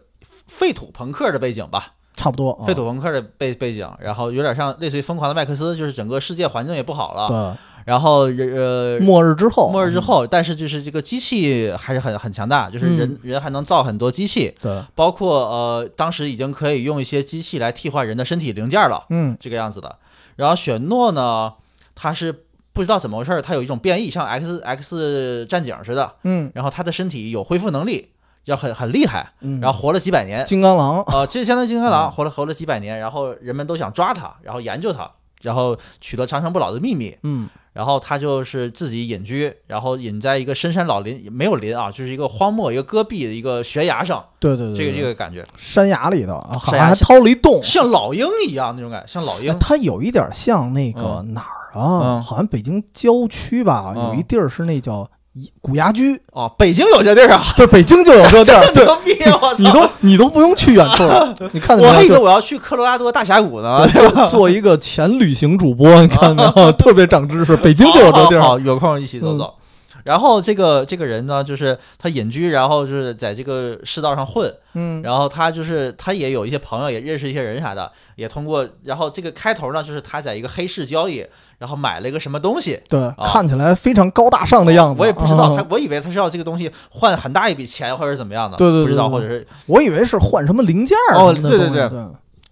废土朋克的背景吧，差不多，废土朋克的背背景，然后有点像类似于疯狂的麦克斯，就是整个世界环境也不好了，对，然后呃。末日之后，末日之后，但是就是这个机器还是很很强大，就是人、嗯。人还能造很多机器，对，包括呃，当时已经可以用一些机器来替换人的身体零件了，嗯。这个样子的。然后雪诺呢，他是不知道怎么回事儿，他有一种变异，像 X X 战警似的，嗯。然后他的身体有恢复能力，要很很厉害，嗯，然后活了几百年，金刚狼，呃，这相当于金刚狼嗯。活了活了几百年，然后人们都想抓他，然后研究他，然后取得长生不老的秘密，嗯然后他就是自己隐居，然后隐在一个深山老林，没有林啊，就是一个荒漠、一个戈壁的一个悬崖上，对对对，这个这个感觉。山崖里头，啊好像还掏了一洞，像老鹰一样那种感觉，像老哎鹰。它有一点像那个哪儿啊？嗯。好像北京郊区吧，嗯。有一地儿是那叫一古崖居，哦，北京有这地儿啊，对，北京就有这地儿，对，你都你都不用去远处了，你看我还？以为我要去科罗拉多大峡谷呢。就做做一个前旅行主播，你看到没有？特别长知识，北京就有这地儿。有空一起走走。然后这个这个人呢，就是他隐居，然后就是在这个世道上混，嗯。然后他就是他也有一些朋友，也认识一些人啥的，也通过。然后这个开头呢，就是他在一个黑市交易，然后买了一个什么东西，对，看起来非常高大上的样子。我也不知道，啊他我以为他是要这个东西换很大一笔钱或者怎么样的，对对对不知道，或者是我以为是换什么零件儿哦对对对。对，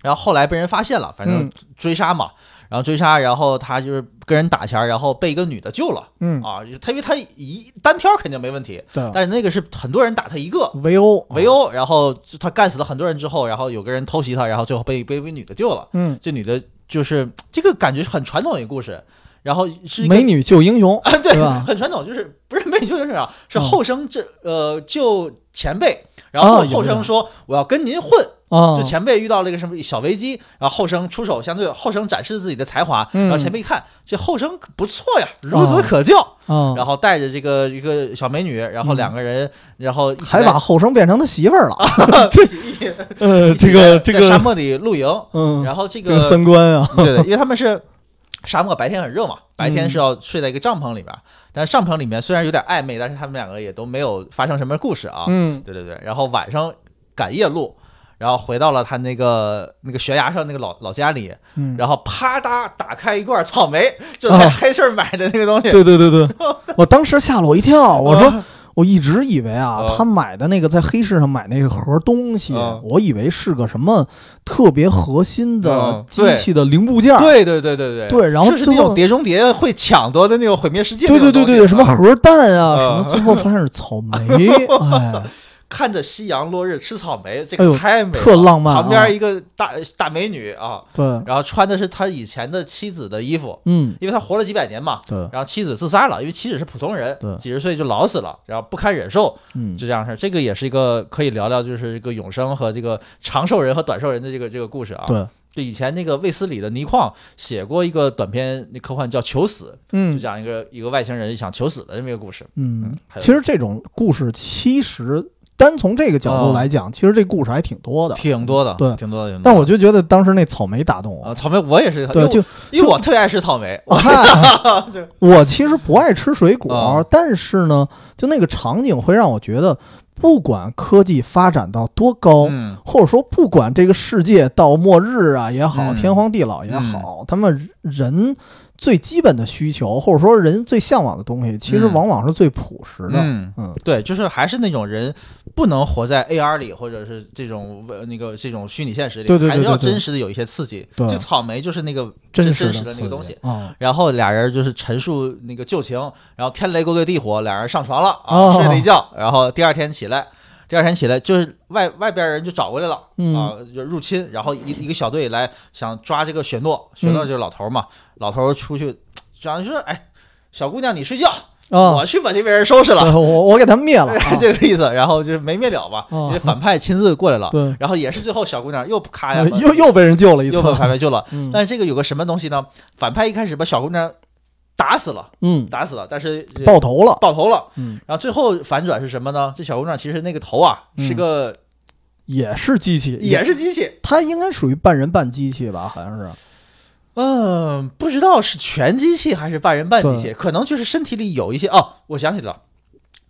然后后来被人发现了，反正嗯。追杀嘛，然后追杀，然后他就是跟人打钱，然后被一个女的救了。嗯，啊，他因为他一单挑肯定没问题，对，但是那个是很多人打他一个围殴围，殴，然后就他干死了很多人之后，然后有个人偷袭他，然后最后被被一位女的救了，嗯，这女的就是这个感觉很传统一个故事，然后是美女救英雄，啊，对很传统，就是不是美女救英雄啊，是嗯。后生这呃救前辈，然后后生说我要跟您混。啊就，前辈遇到了一个什么小危机，然后后生出手，相对后生展示自己的才华，嗯。然后前辈一看这后生不错呀，孺子可教，啊，然后带着这个一个小美女，然后两个人，然后还把后生变成他媳妇儿了，一起一起呃，这个这个，在沙漠里露营，嗯，然后这这个个三观啊，对对，因为他们是沙漠，白天很热嘛，白天是要睡在一个帐篷里边，但是帐篷里面虽然有点暧昧，但是他们两个也都没有发生什么故事啊。嗯。对对对，然后晚上赶夜路，然后回到了他那个那个悬崖上那个老老家里，嗯，然后啪嗒打开一罐草莓，就在啊黑市买的那个东西。对对对对，我当时吓了我一跳，我说。我一直以为啊，啊他买的那个在黑市上买那个盒东西，啊我以为是个什么特别核心的嗯机器的零部件儿。对。对对对对。对然后就是最后那种碟中谍会抢夺的那个毁灭世界对。对对对对，什么啊。核弹啊，啊什么最后发现是草莓，哎，看着夕阳落日吃草莓，这个太美了，特浪漫啊。旁边一个大大美女啊，对，然后穿的是他以前的妻子的衣服，嗯，因为他活了几百年嘛。对，然后妻子自杀了，因为妻子是普通人对，几十岁就老死了，然后不堪忍受，嗯，就这样事儿。这个也是一个可以聊聊，就是这个永生和这个长寿人和短寿人的这个这个故事啊。对，就以前那个卫斯理的倪匡写过一个短篇那科幻叫《求死》，就嗯讲一个一个外星人想求死的这么一个故事。嗯，其实这种故事其实单从这个角度啊来讲，其实这故事还挺多的。挺多的，对挺多的。但我就觉得当时那草莓打动我。啊，草莓我也是，对，就因为我特别爱吃草莓。我其实不爱吃水果，啊但是呢，就那个场景会让我觉得，不管科技发展到多高，嗯或者说不管这个世界到末日啊也好，嗯天荒地老也好，他们人最基本的需求，或者说人最向往的东西，其实嗯往往是最朴实的。嗯嗯对，就是还是那种人不能活在 AR 里，或者是这种呃那个这种虚拟现实里，对对对还是要真实的有一些刺激。对这草莓就是那个真实实的的那个东西。啊，然后俩人就是陈述那个旧情，然后天雷勾兑地火，俩人上床了啊，哦睡了一觉，然后第二天起来，第二天起来就是外外边人就找过来了、嗯啊，就入侵，然后一一个小队来想抓这个雪诺，雪诺就是老头嘛，老头出去，想说哎，小姑娘你睡觉，啊我，去把这边人收拾了。对我我给他灭了 啊，这个意思，然后就是没灭了嘛，哦反派亲自过来了，对，然后也是最后小姑娘又咔呀，呃又又被人救了一次又，被反派 救了，嗯但是这个有个什么东西呢？反派一开始把小姑娘打死了，嗯，打死了，但是呃爆头了，爆头了。嗯，然后最后反转是什么呢？这小姑娘其实那个头啊嗯是个也是机器，也是机器，它应该属于半人半机器吧？好像是，嗯，不知道是全机器还是半人半机器，可能就是身体里有一些哦，我想起来了。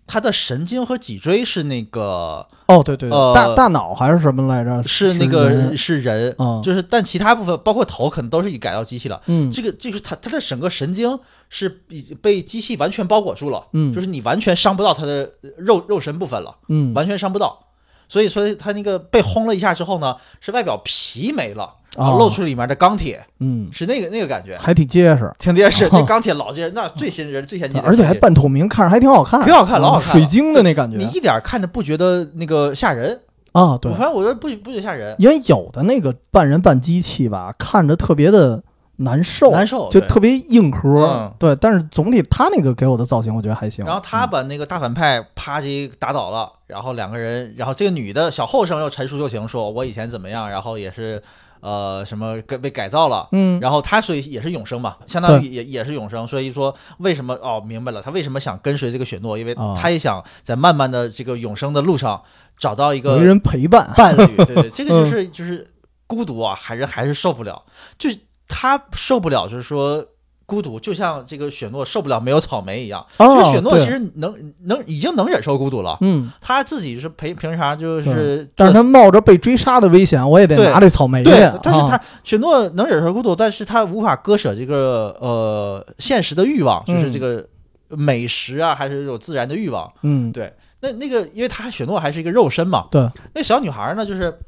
她的神经和脊椎是那个哦，对对对，呃大大脑还是什么来着？是那个人？是人，嗯就是但其他部分包括头可能都是已改造机器了。嗯，这个就是他他的整个神经是已经被机器完全包裹住了，嗯。就是你完全伤不到他的肉肉身部分了，嗯。完全伤不到。所以说他那个被轰了一下之后呢，是外表皮没了，然后哦。露出里面的钢铁，嗯，是那个那个感觉，还挺结实，挺结实。哦。那钢铁老结实，那最新人最先进的，而且还半透明，看着还挺好看，挺好看老好看水晶的那感觉。你一点看着不觉得那个吓人。啊，对。我，反正我觉得不不觉得吓人，因为有的那个半人半机器吧，看着特别的难受，难受就特别硬核嗯，对。但是总体他那个给我的造型，我觉得还行。然后他把那个大反派啪叽打倒了，然后两个人，然后这个女的小后生又陈述旧情，说我以前怎么样，然后也是呃什么被被改造了。嗯，然后他所以也是永生嘛，相当于也也是永生，所以说为什么哦明白了，他为什么想跟随这个雪诺，因为啊他也想在慢慢的这个永生的路上找到一个人陪伴，伴侣，对对，这个嗯就是就是孤独啊，还是还是受不了，就是他受不了，就是说孤独，就像这个雪诺受不了没有草莓一样。哦就是雪诺其实能能已经能忍受孤独了，嗯，他自己是平平常就是对但是做他冒着被追杀的危险，我也得对。拿这草莓。去。对，但是啊他雪诺能忍受孤独，但是他无法割舍这个呃现实的欲望，就是这个美食啊，还是这种自然的欲望。嗯，对，那那个因为他雪诺还是一个肉身嘛，对，那小女孩呢，就是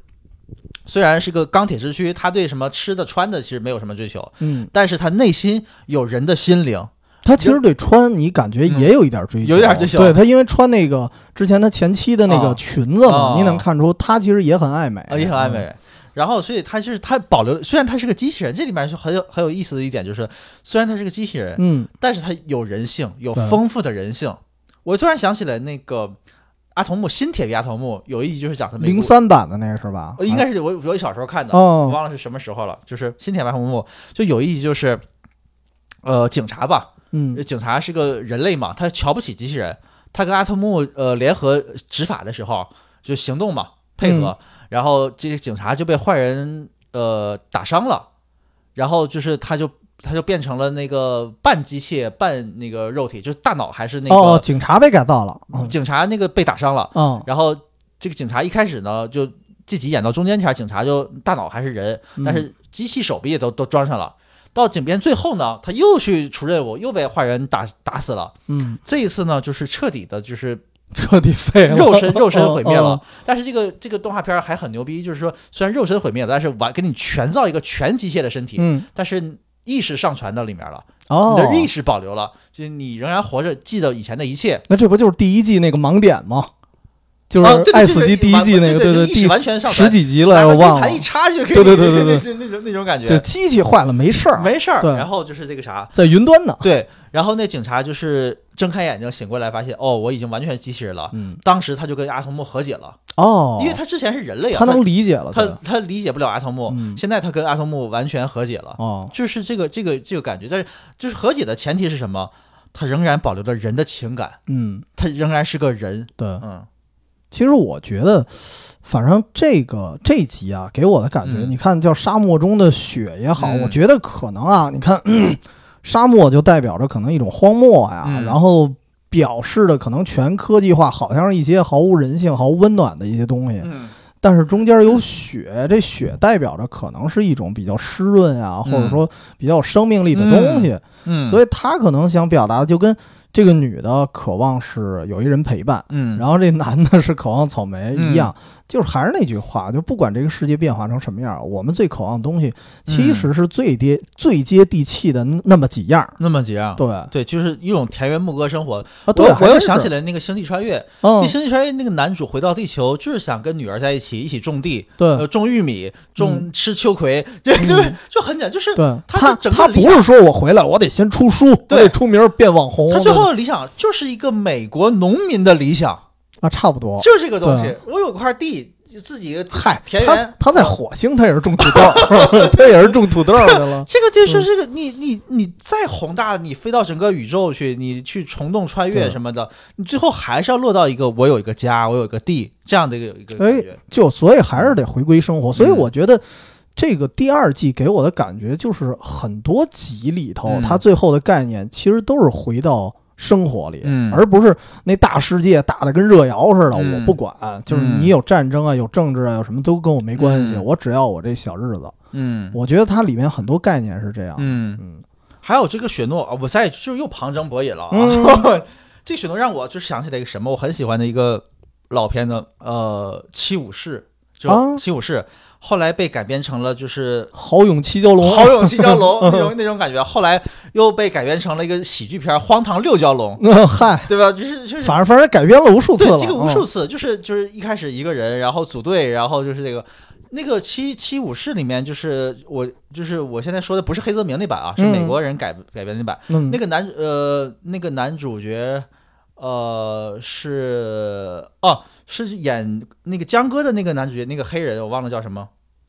虽然是个钢铁之躯，他对什么吃的穿的其实没有什么追求，嗯，但是他内心有人的心灵，他其实对穿你感觉也有一点追求，有点追求。对他因为穿那个之前他前妻的那个啊。裙子嘛，啊。你能看出他其实也很爱美，啊，也很爱美。然后，所以他就是他保留，虽然他是个机器人，这里面是很有很有意思的一点，就是虽然他是个机器人，嗯，但是他有人性，有丰富的人性。我突然想起来，那个阿童木新铁臂阿童木有一集就是讲他嗯，零，三版的那个是吧？呃应该是我我小时候看的，哦我忘了是什么时候了。就是新铁臂阿童木就有一集就是，呃，警察吧，嗯警察是个人类嘛，他瞧不起机器人，他跟阿童木呃联合执法的时候就行动嘛，配合，然后这个警察就被坏人呃打伤了，然后就是他就他就变成了那个半机械半那个肉体，就是大脑还是那个、哦，警察被改造了，嗯警察那个被打伤了，嗯然后这个警察一开始呢就这集演到中间前，警察就大脑还是人，嗯但是机器手臂也都都装上了。到警编最后呢，他又去出任务，又被坏人打打死了。嗯，这一次呢，就是彻底的，就是彻底废了，肉身肉身毁灭了。哦但是这个这个动画片还很牛逼，就是说虽然肉身毁灭了，但是完给你全造一个全机械的身体，嗯，但是意识上传到里面了，哦，你的意识保留了，就是你仍然活着，记得以前的一切。那这不就是第一季那个盲点吗？就是爱死机第一季那个，对对，完全上十传几集了，拿我忘了一插就可以，对对对对对对，那种那种感觉就觉，机器坏了没事儿，没事儿。然后就是这个啥，在云端呢。对，然后那警察就是睁开眼睛醒过来，发现哦，我已经完全机器人了。嗯，当时他就跟阿童木和解了，哦，因为他之前是人类啊，他能理解了，他他理解不了阿童木，嗯现在他跟阿童木完全和解了，哦，就是这个这个这个感觉。但是就是和解的前提是什么？他仍然保留了人的情感，嗯，他仍然是个人。对。嗯其实我觉得，反正这个这集啊，给我的感觉，嗯。你看叫沙漠中的雪也好，嗯。我觉得可能啊，你看、沙漠就代表着可能一种荒漠呀，嗯。然后表示的可能全科技化，好像是一些毫无人性、毫无温暖的一些东西。嗯。但是中间有雪，这雪代表着可能是一种比较湿润啊，或者说比较有生命力的东西。嗯，所以他可能想表达的就跟这个女的渴望是有一人陪伴，嗯，然后这男的是渴望草莓嗯一样，就是还是那句话，就不管这个世界变化成什么样，我们最渴望的东西其实是最接、最接地气的那么几样。那么几样。对。对，就是一种田园牧歌生活。啊，对，我我又想起，来那个《星际穿越》，嗯。那《星际穿越》那个男主回到地球，就是想跟女儿在一起，一起种地，对。呃，种玉米，种吃秋葵，对嗯对，就很简单，就是对，他他不是说我回来我得先出书，我对得出名变网红，他最后的理想就是一个美国农民的理想，啊差不多。就是这个东西。我有块地，就自己嗨，他田园，他在火星他也是种土豆，他也是种土豆 去了。这个就是这个，你你你再宏大，你飞到整个宇宙去，你去虫洞穿越什么的，你最后还是要落到一个我有一个家，我有一个地这样的一个一个感觉。就所以还是得回归生活。所以嗯我觉得这个第二季给我的感觉就是很多集里头，嗯它最后的概念其实都是回到生活里，嗯。而不是那大世界大的跟热窑似的，嗯。我不管，就是你有战争啊，有政治啊，有什么都跟我没关系，嗯。我只要我这小日子。嗯。我觉得它里面很多概念是这样。嗯，嗯。还有这个雪诺啊，我再就又旁征博引了啊。嗯。这个雪诺让我就想起来一个什么，我很喜欢的一个老片子，呃，《七武士》就啊《七武士》，后来被改编成了就是豪勇七蛟龙，豪勇七蛟龙 那种那种感觉，后来又被改编成了一个喜剧片《荒唐六蛟龙》，嗯，嗨，对吧？就是就是。反正反正改编了无数次了，对这个无数嗯次，就是就是一开始一个人，然后组队，然后就是这个。那个七七武士里面，就是我，就是我现在说的不是黑泽明那版啊，是嗯美国人改改编那版。嗯。那个男呃，那个男主角，呃，是哦，是演那个江哥的那个男主角，那个黑人我忘了叫什么。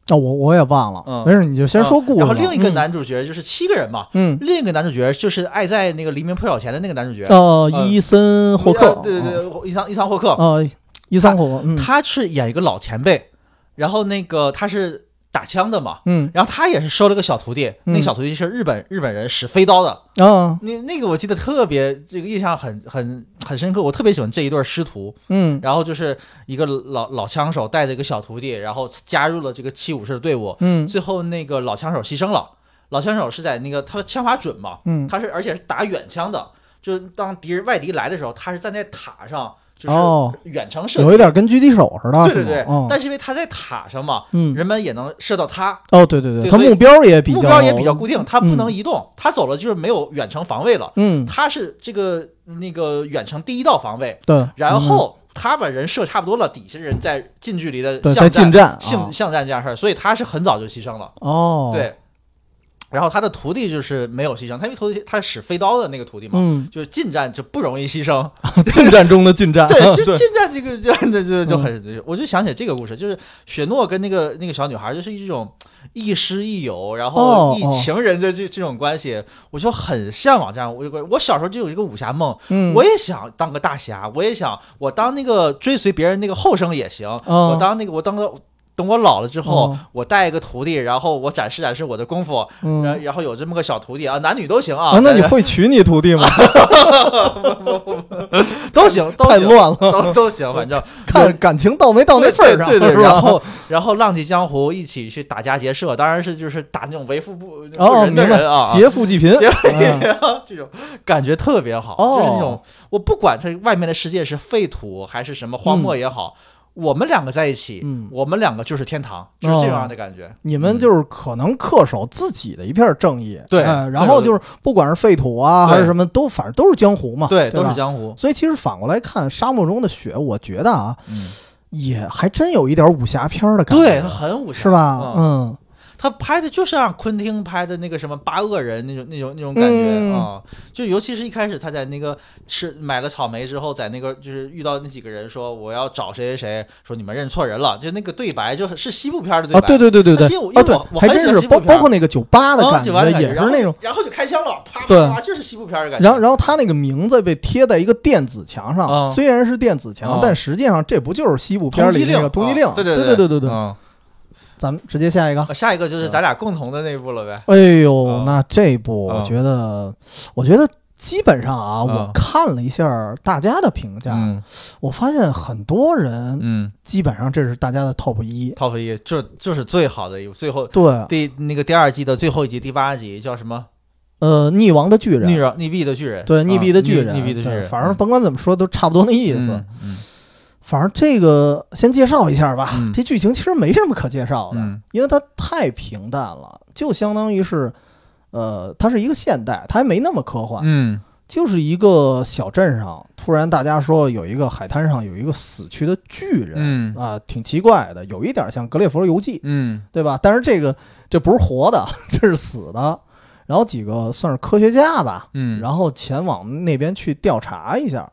啊，我我也忘了，嗯没事，你就先说故事吧。然后另一个嗯男主角就是七个人嘛，嗯，另一个男主角就是爱在那个黎明破晓前的那个男主角，哦，呃伊森霍克呃，对对对，伊桑伊桑霍克，呃，伊桑霍克，嗯他是演一个老前辈，然后那个他是打枪的嘛。嗯。然后他也是收了个小徒弟，那个嗯小徒弟是日本日本人使飞刀的，啊那那个我记得特别，这个印象很很很深刻。我特别喜欢这一对师徒，嗯。然后就是一个老老枪手带着一个小徒弟，然后加入了这个七武士的队伍。嗯。最后那个老枪手牺牲了，老枪手是在那个他枪法准嘛，嗯。他是而且是打远枪的，就是当敌人外敌来的时候，他是站在塔上，就是哦。远程射击。有一点跟狙击手似的，对对对，哦。但是因为他在塔上嘛，嗯。人们也能射到他，哦对对他对他目标也比较目标也比较固定，他不嗯能移动，他走了就是没有远程防卫了。嗯。他是这个那个远程第一道防卫，对，然后他把人射差不多了，底下人在近距离的在近战巷啊巷战这样事儿，所以他是很早就牺牲了。哦。对，然后他的徒弟就是没有牺牲，他因为徒弟他使飞刀的那个徒弟嘛，嗯就是近战就不容易牺牲。近战中的近战，对，就 近战这个这样的就就很，我就想起这个故事，就是雪诺跟那个那个小女孩就是一种亦师亦友，然后亦情人的这这种关系，我就很向往这样。我我小时候就有一个武侠梦，嗯我也想当个大侠，我也想我当那个追随别人那个后生也行，哦我当那个我当个。等我老了之后，哦。我带一个徒弟，然后我展示展示我的功夫，嗯。然然后有这么个小徒弟啊，男女都行啊，啊，那你会娶你徒弟吗？都行，都行，太乱了，都都行，反正 看感情到没到那份儿上，对对对，然后然后浪迹江湖，一起去打家劫舍，当然是就是打那种为富不不哦，仁的人啊，，劫富济贫，劫富济嗯。贫啊这种感觉特别好，哦就是那种我不管它外面的世界是废土还是什么荒漠也好。我们两个在一起，嗯。我们两个就是天堂，就是这样的感觉。你们就是可能恪守自己的一片正义，对哎然后就是不管是废土啊还是什么，都反正都是江湖嘛，对，对都是江湖。所以其实反过来看，沙漠中的雪，我觉得啊，嗯，也还真有一点武侠片的感觉，对，它很武侠，是吧？嗯，嗯，他拍的就是像昆汀拍的那个什么八恶人那种那种那种感觉嗯。啊、就尤其是一开始他在那个吃买了草莓之后，在那个就是遇到那几个人说我要找谁谁谁，说你们认错人了，就那个对白就是西部片的对啊，白，对对对对。对，因为我啊对我还真是包包括那个酒吧的啊感觉，也是那种。然后就开枪了，啪啪啪，就是西部片的感觉。然后，然后他那个名字被贴在一个电子墙上，嗯虽然是电子墙，嗯但实际上这不就是西部片里那个通缉令？啊。对对对。对对对咱们直接下一个。啊下一个就是咱俩共同的那一部了呗。哎呦，嗯那这部我嗯觉得，我觉得基本上啊，嗯我看了一下大家的评价，嗯我发现很多人嗯基本上这是大家的 top 一。，Top 一这这是最好的一部，最后对，第那个第二季的最后一集第八集叫什么？呃，溺亡的巨人，逆人逆币的巨人。对，溺毙的巨人，溺毙的巨人。对反正甭管怎么说，都差不多那意思。嗯嗯反正这个先介绍一下吧，嗯这剧情其实没什么可介绍的，嗯因为它太平淡了，就相当于是，呃，它是一个现代，它还没那么科幻，嗯就是一个小镇上，突然大家说有一个海滩上有一个死去的巨人，嗯啊，挺奇怪的，有一点像《格列佛游记》，嗯对吧？但是这个这不是活的，这是死的。然后几个算是科学家吧，嗯，然后前往那边去调查一下。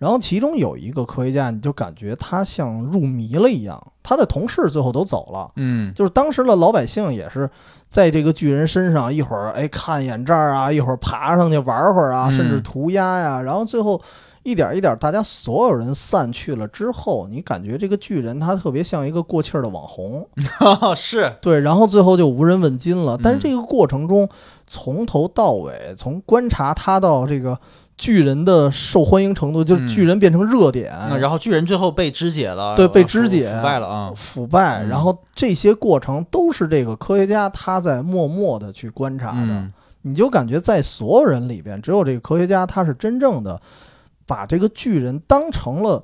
然后其中有一个科学家，你就感觉他像入迷了一样，他的同事最后都走了。嗯。就是当时的老百姓也是在这个巨人身上，一会儿哎看一眼这儿啊，一会儿爬上去玩会儿啊，嗯。甚至涂鸦呀，然后最后一点一点，大家所有人散去了之后，你感觉这个巨人他特别像一个过气儿的网红，是。对，然后最后就无人问津了。但是嗯。这个过程中，从头到尾，从观察他到这个巨人的受欢迎程度，就是嗯。巨人变成热点，啊然后巨人最后被肢解了，对被肢解腐败了啊。腐败，嗯。然后这些过程都是这个科学家他在默默的去观察的。嗯。你就感觉在所有人里边，只有这个科学家他是真正的把这个巨人当成了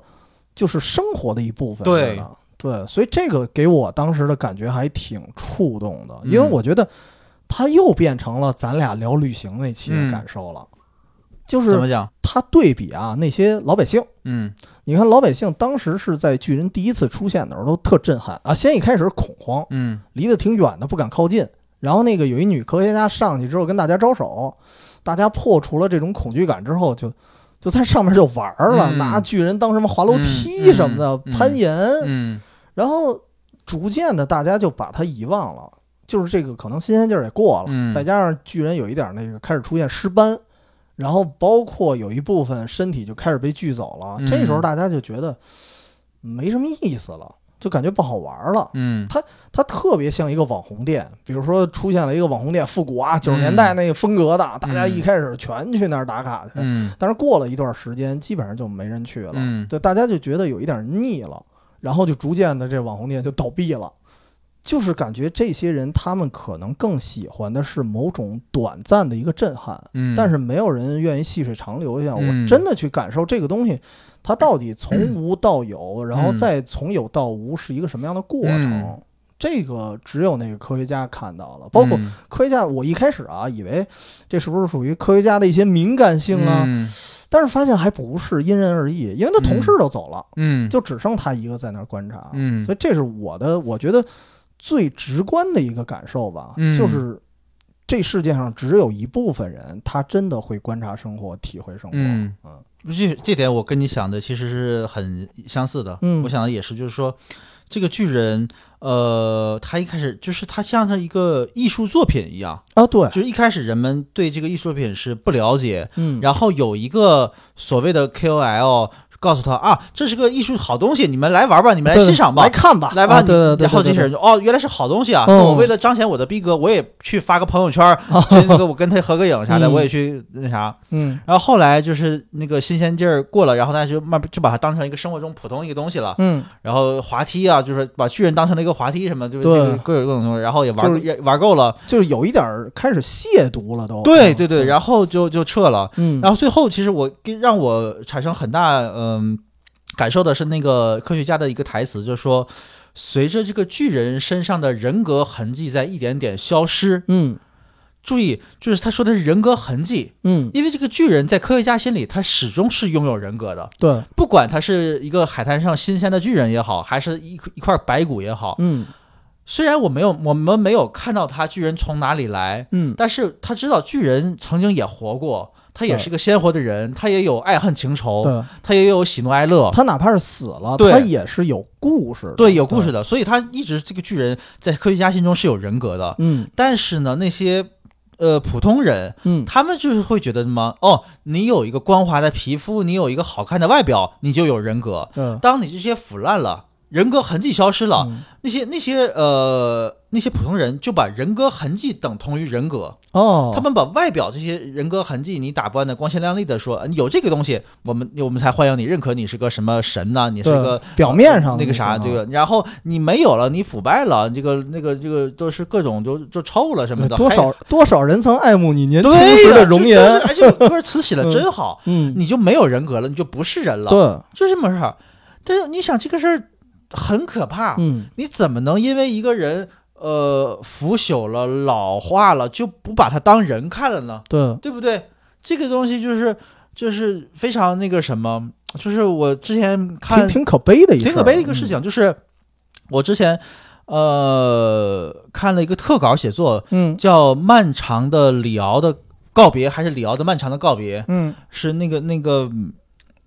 就是生活的一部分对。对，所以这个给我当时的感觉还挺触动的，嗯因为我觉得他又变成了咱俩聊旅行那期的嗯。感受了，就是怎么讲？他对比啊那些老百姓。嗯你看老百姓当时是在巨人第一次出现的时候都特震撼啊，先一开始恐慌，嗯离得挺远的，不敢靠近。然后那个有一女科学家上去之后跟大家招手，大家破除了这种恐惧感之后就，就在上面就玩了，嗯拿巨人当什么滑楼梯什么的、嗯嗯攀岩，嗯然后逐渐的大家就把它遗忘了。就是这个可能新鲜劲儿也过了，嗯再加上巨人有一点那个开始出现尸斑，然后包括有一部分身体就开始被锯走了，嗯。这时候大家就觉得没什么意思了，就感觉不好玩了。嗯。它它特别像一个网红店，比如说出现了一个网红店，复古啊，九十年代那个风格的，大家一开始全去那儿打卡去，嗯。但是过了一段时间，基本上就没人去了，嗯。就大家就觉得有一点腻了，然后就逐渐的这网红店就倒闭了。就是感觉这些人他们可能更喜欢的是某种短暂的一个震撼，嗯，但是没有人愿意细水长流一下，嗯我真的去感受这个东西，它到底从无到有，然后再从有到无是一个什么样的过程。嗯这个只有那个科学家看到了，包括嗯科学家，我一开始啊以为这是不是属于科学家的一些敏感性啊，嗯但是发现还不是，因人而异，因为他同事都走了，嗯就只剩他一个在那儿观察，嗯所以这是我的我觉得最直观的一个感受吧，嗯就是这世界上只有一部分人，他真的会观察生活、体会生活。嗯嗯这这点我跟你想的其实是很相似的。嗯我想的也是，就是说这个巨人，呃，他一开始就是他像他一个艺术作品一样，啊，对，就是一开始人们对这个艺术作品是不了解，嗯，然后有一个所谓的 KOL 告诉他啊，这是个艺术好东西，你们来玩吧，你们来欣赏吧来。看吧，来吧，啊对对对，然后这些人就哦，原来是好东西啊！嗯那我为了彰显我的逼格，我也去发个朋友圈 那个我跟他合个影啥的，嗯我也去那啥。嗯然后后来就是那个新鲜劲儿过了，然后大家就慢慢就把它当成一个生活中普通一个东西了。嗯，然后滑梯啊，就是把巨人当成了一个滑梯什么，就是这个各种各种东西，然后也玩、就是也玩够了。就是有一点开始亵渎了都。嗯对对对，然后就就撤了。嗯，然后最后其实我跟让我产生很大嗯、感受的是那个科学家的一个台词，就是说，随着这个巨人身上的人格痕迹在一点点消失。嗯注意，就是他说的是人格痕迹，嗯，因为这个巨人在科学家心里，他始终是拥有人格的，对，不管他是一个海滩上新鲜的巨人也好，还是一一块白骨也好。嗯虽然我没有我们没有看到他巨人从哪里来，嗯但是他知道巨人曾经也活过，他也是个鲜活的人，他也有爱恨情仇，他也有喜怒哀乐，他哪怕是死了，他也是有故事的，对，有故事的，所以他一直这个巨人在科学家心中是有人格的。嗯。但是呢，那些呃普通人，嗯。他们就是会觉得什么？哦，你有一个光滑的皮肤，你有一个好看的外表，你就有人格。嗯，当你这些腐烂了，人格痕迹消失了，嗯。那些那些呃那些普通人就把人格痕迹等同于人格。哦，他们把外表这些人格痕迹，你打扮的光鲜亮丽的说，呃有这个东西，我们我们才欢迎你，认可你是个什么神呐、你是个表面上呃那个啥，这个，然后你没有了，你腐败了，这个那个这个都是各种就就臭了什么的，多少多少人曾爱慕你年轻对时的容颜，哎，这个歌词写的 真好，嗯，你就没有人格了，你就不是人了，对，就这么事儿。但是你想这个事儿很可怕，嗯你怎么能因为一个人呃腐朽了、老化了，就不把他当人看了呢？对，对不对？这个东西就是就是非常那个什么，就是我之前看挺挺可悲的挺可悲的一个事嗯情，就是我之前呃看了一个特稿写作，嗯叫《漫长的李敖的告别》，还是李敖的漫长的告别？嗯是那个那个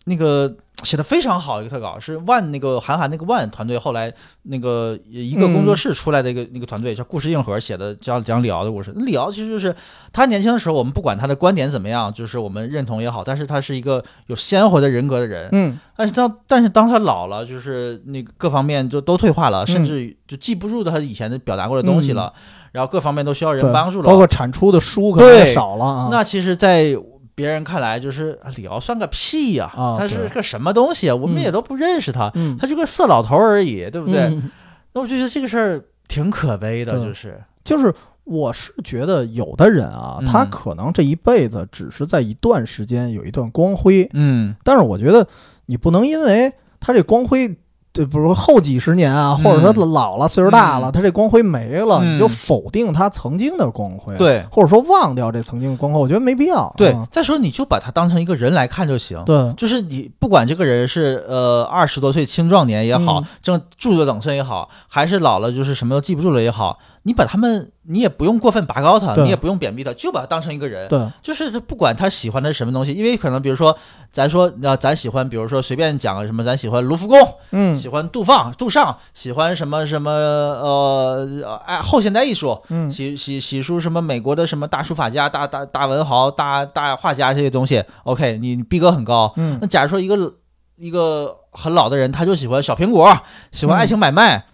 那个写的非常好一个特稿，是万那个韩寒那个万团队后来那个一个工作室出来的一个、那个团队叫故事硬核写的，讲讲李敖的故事。李敖其实就是他年轻的时候，我们不管他的观点怎么样，就是我们认同也好，但是他是一个有鲜活的人格的人。嗯但是当但是当他老了，就是那个各方面就都退化了，嗯甚至就记不住他以前的表达过的东西了，然后各方面都需要人帮助了，包括产出的书可能也少了啊，那其实，在别人看来，就是啊李敖算个屁呀、啊他是个什么东西啊？我们嗯。也都不认识他，嗯，他是个色老头而已，对不对？嗯。那我就觉得这个事儿挺可悲的，就是。就是我是觉得有的人啊，嗯。他可能这一辈子只是在一段时间有一段光辉，嗯。但是我觉得你不能因为他这光辉，对，比如说后几十年啊，嗯或者说老了岁数大了，嗯他这光辉没了，嗯你就否定他曾经的光辉，，对或者说忘掉这曾经的光辉，我觉得没必要。对啊。再说你就把他当成一个人来看就行。对，就是你不管这个人是呃二十多岁青壮年也好嗯，正著作等身也好，还是老了就是什么都记不住了也好，你把他们你也不用过分拔高他，你也不用贬低他，就把他当成一个人。对，就是不管他喜欢的是什么东西，因为可能比如说，咱说呃，咱喜欢，比如说随便讲个什么，咱喜欢卢浮宫，嗯。喜欢杜放、杜尚，喜欢什么什么呃，哎，后现代艺术，嗯。喜喜喜书什么美国的什么大书法家、大大大文豪、大大画家这些东西，OK，你逼格很高。嗯。那假如说一个一个很老的人，他就喜欢小苹果，喜欢爱情买卖，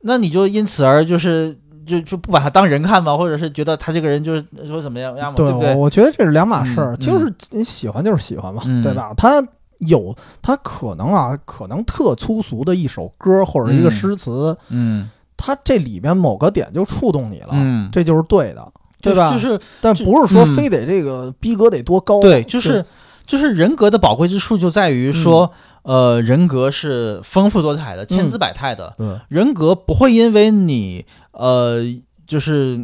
那你就因此而就是就就不把他当人看吗？或者是觉得他这个人就是说怎么样样嘛，对不对？我觉得这是两码事儿，嗯就是你喜欢就是喜欢嘛，嗯对吧？他有他可能啊，可能特粗俗的一首歌或者一个嗯诗词，嗯他这里边某个点就触动你了，嗯，这就是对的，对吧？就是但不是说嗯非得这个逼格得多高，对，就是就是人格的宝贵之处就在于说，嗯呃，人格是丰富多彩的、千姿百态的，对，人格不会因为你呃，就是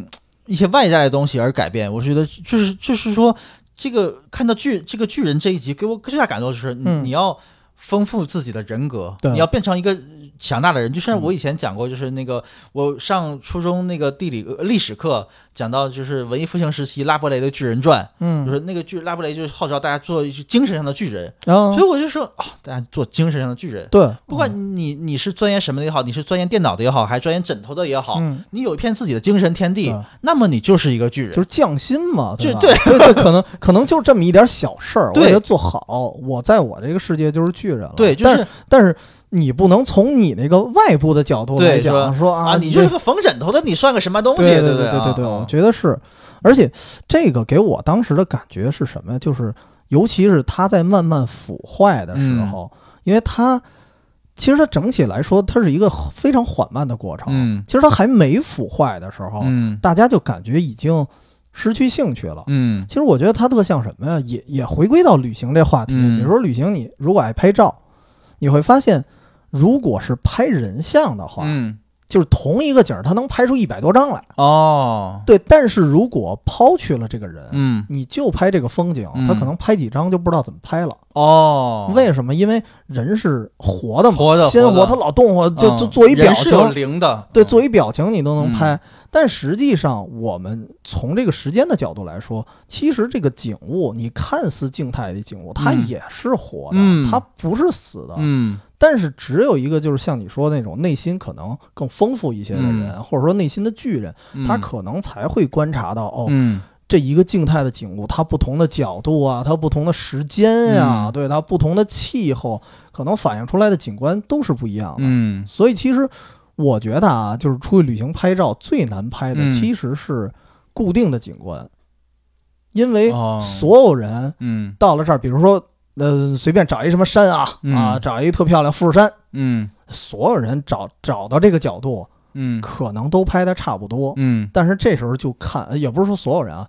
一些外在的东西而改变。我觉得就是就是说，这个看到巨这个巨人这一集，给我最大感动就是你、嗯。你要丰富自己的人格，你要变成一个强大的人。就像嗯。我以前讲过，就是那个我上初中那个地理呃历史课讲到，就是文艺复兴时期拉伯雷的巨人传，嗯就嗯，是那个巨拉伯雷就是号召大家做一些精神上的巨人，然后所以我就说啊，大家做精神上的巨人。对，不管你你是钻研什么的也好，你是钻研电脑的也好，还是钻研枕头的也好，嗯，你有一片自己的精神天地对，那么你就是一个巨人。就是匠心嘛，就吧？对对，可能可能就这么一点小事儿，我对给它做好，我在我这个世界就是巨人了。对，就但是但是你不能从你那个外部的角度来讲说啊，啊，你就是个缝枕头的，你算个什么东西？对不对对对，对觉得是，而且这个给我当时的感觉是什么呀？就是尤其是它在慢慢腐坏的时候，因为它其实它整体来说，它是一个非常缓慢的过程。嗯其实它还没腐坏的时候，嗯大家就感觉已经失去兴趣了。嗯其实我觉得它特像什么呀？也也回归到旅行这话题。嗯比如说旅行，你如果爱拍照，你会发现，如果是拍人像的话，嗯，就是同一个景儿，它能拍出一百多张来。哦，对，但是如果抛去了这个人，嗯，你就拍这个风景，嗯。他可能拍几张就不知道怎么拍了。哦，为什么？因为人是活的嘛，活的鲜活，他老动活，就嗯。就做一表情，灵的，对，嗯。做一表情你都能拍。但实际上，我们从这个时间的角度来说，其实这个景物，你看似静态的景物，它嗯。也是活的，嗯。它不是死的。嗯。但是只有一个，就是像你说的那种内心可能更丰富一些的人，或者说内心的巨人，嗯，他可能才会观察到，哦，嗯。这一个静态的景物，它不同的角度啊，它不同的时间呀、嗯。对它不同的气候，可能反映出来的景观都是不一样的。嗯。所以其实我觉得啊，就是出去旅行拍照最难拍的嗯。其实是固定的景观，因为哦。所有人嗯到了这儿，比如说呃随便找一什么山啊、嗯。啊，找一特漂亮富士山，嗯。所有人找找到这个角度，嗯。可能都拍的差不多。嗯。但是这时候就看，也不是说所有人啊，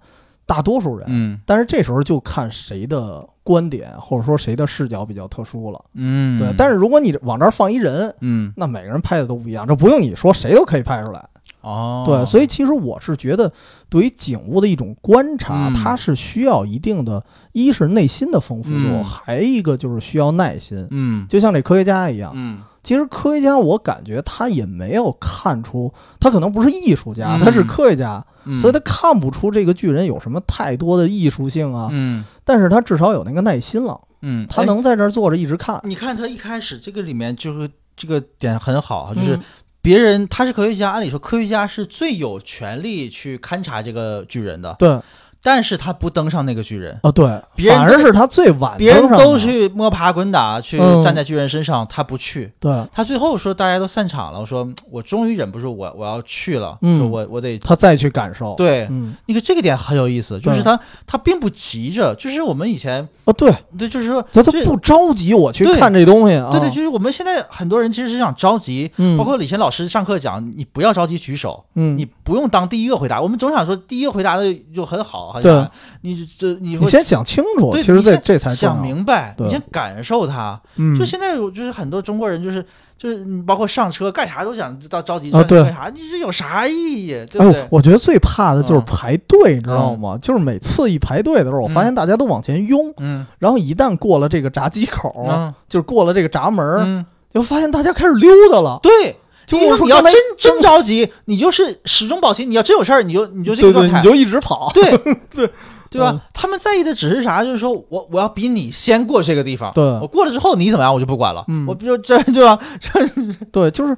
大多数人，嗯。但是这时候就看谁的观点或者说谁的视角比较特殊了。嗯，对，但是如果你往这儿放一人，嗯。那每个人拍的都不一样，这不用你说，谁都可以拍出来。哦，对，所以其实我是觉得，对于景物的一种观察，嗯。它是需要一定的，一是内心的丰富度，嗯。还一个就是需要耐心。嗯。就像这科学家一样，嗯其实科学家我感觉他也没有看出，他可能不是艺术家，嗯他是科学家，嗯，所以他看不出这个巨人有什么太多的艺术性啊。嗯但是他至少有那个耐心了，嗯，他哎能在这儿坐着一直看。你看他一开始这个里面就是这个点很好啊，就是嗯别人他是科学家，按理说科学家是最有权利去勘察这个巨人的，对，但是他不登上那个巨人，哦对，别人反而是他最晚别人都去摸爬滚打去嗯。站在巨人身上，他不去。对，他最后说大家都散场了，我说我终于忍不住我我要去了，嗯。说我我得他再去感受。，对。嗯，你看这个点很有意思，就是他他并不急着，就是我们以前哦对，对，就是说他他不着急我去看这东西啊。对对，就是我们现在很多人其实是想着急，嗯，包括以前老师上课讲，你不要着急举手，嗯，你不用当第一个回答。我们总想说第一个回答的就很好，好像，你这你你先想清楚，其实这这才重想。明白，你先感受它。嗯，就现在就是很多中国人就是就是你包括上车干啥都想着着急啊对干啥，你这有啥意义？对哎呦不对？我觉得最怕的就是嗯排队，你知道吗？就是每次一排队的时候，我发现大家都往前拥，嗯然后一旦过了这个闸机口，嗯就是过了这个闸门，嗯，就发现大家开始溜达了。对。就你你要我说刚才真真着急，你就是始终保持。你要真有事儿，你就你就这个状态你。就一直跑。对对对吧？嗯他们在意的只是啥？就是说我我要比你先过这个地方，对我过了之后你怎么样，我就不管了。嗯我比如这对吧？对，就是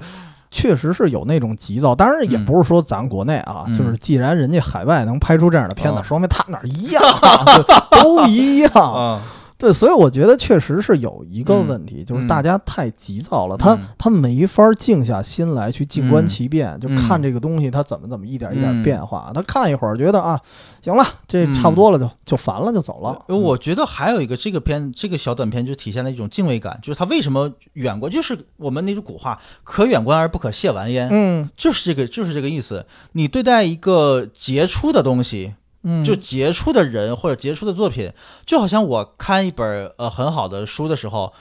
确实是有那种急躁，当然也嗯不是说咱国内啊，嗯就是既然人家海外能拍出这样的片子，哦说明他哪儿一样啊，都一样。啊，对，所以我觉得确实是有一个嗯问题，就是嗯。大家太急躁了，他嗯。他没法静下心来去静观嗯。其变，就嗯。看这个东西它怎么怎么一点一点嗯。变化。他看一会儿觉得啊，行了，这差不多了就就烦了就走了。呃我觉得还有一个这个片这个小短片就体现了一种敬畏感，就是他为什么远观，就是我们那句古话“可远观而不可亵玩焉”，嗯。就是这个就是这个意思。你对待一个杰出的东西，嗯，就杰出的人或者杰出的作品，就好像我看一本呃很好的书的时候，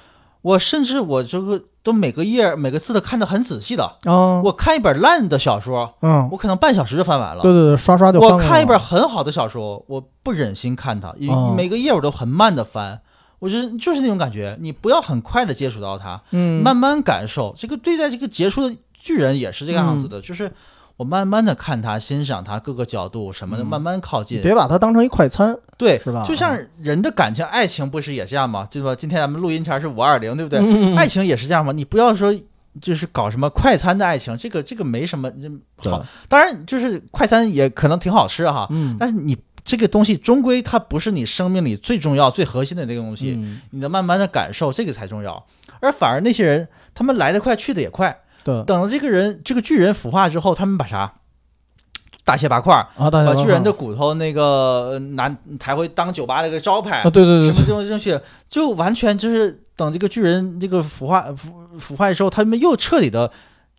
我甚至我这个都每个页每个字都看得很仔细的。啊，我看一本烂的小说，嗯，我可能半小时就翻完了。对对对，刷刷就我看一本很好的小说，我不忍心看它，一哦每个页我都很慢的翻。我觉得就是那种感觉，你不要很快的接触到它，嗯慢慢感受。这个对待这个杰出的巨人也是这个样子嗯的，就是我慢慢的看他，欣赏他各个角度什么的，嗯慢慢靠近。别把它当成一快餐，对，是吧就像人的感情、爱情不是也这样吗？对吧？今天咱们录音前是五二零，对不对？嗯爱情也是这样吗？你不要说就是搞什么快餐的爱情，这个这个没什么这好。当然，就是快餐也可能挺好吃哈，嗯，但是你这个东西终归它不是你生命里最重要、最核心的那个东西，嗯你的慢慢的感受这个才重要。而反而那些人，他们来得快，去得也快。对。等这个人这个巨人腐化之后，他们把啥？大卸八块儿，啊，大把巨人的骨头那个呃拿抬回当酒吧那个招牌，啊，对对对对，什么这种东西，就完全就是等这个巨人这个腐化腐腐坏之后，他们又彻底的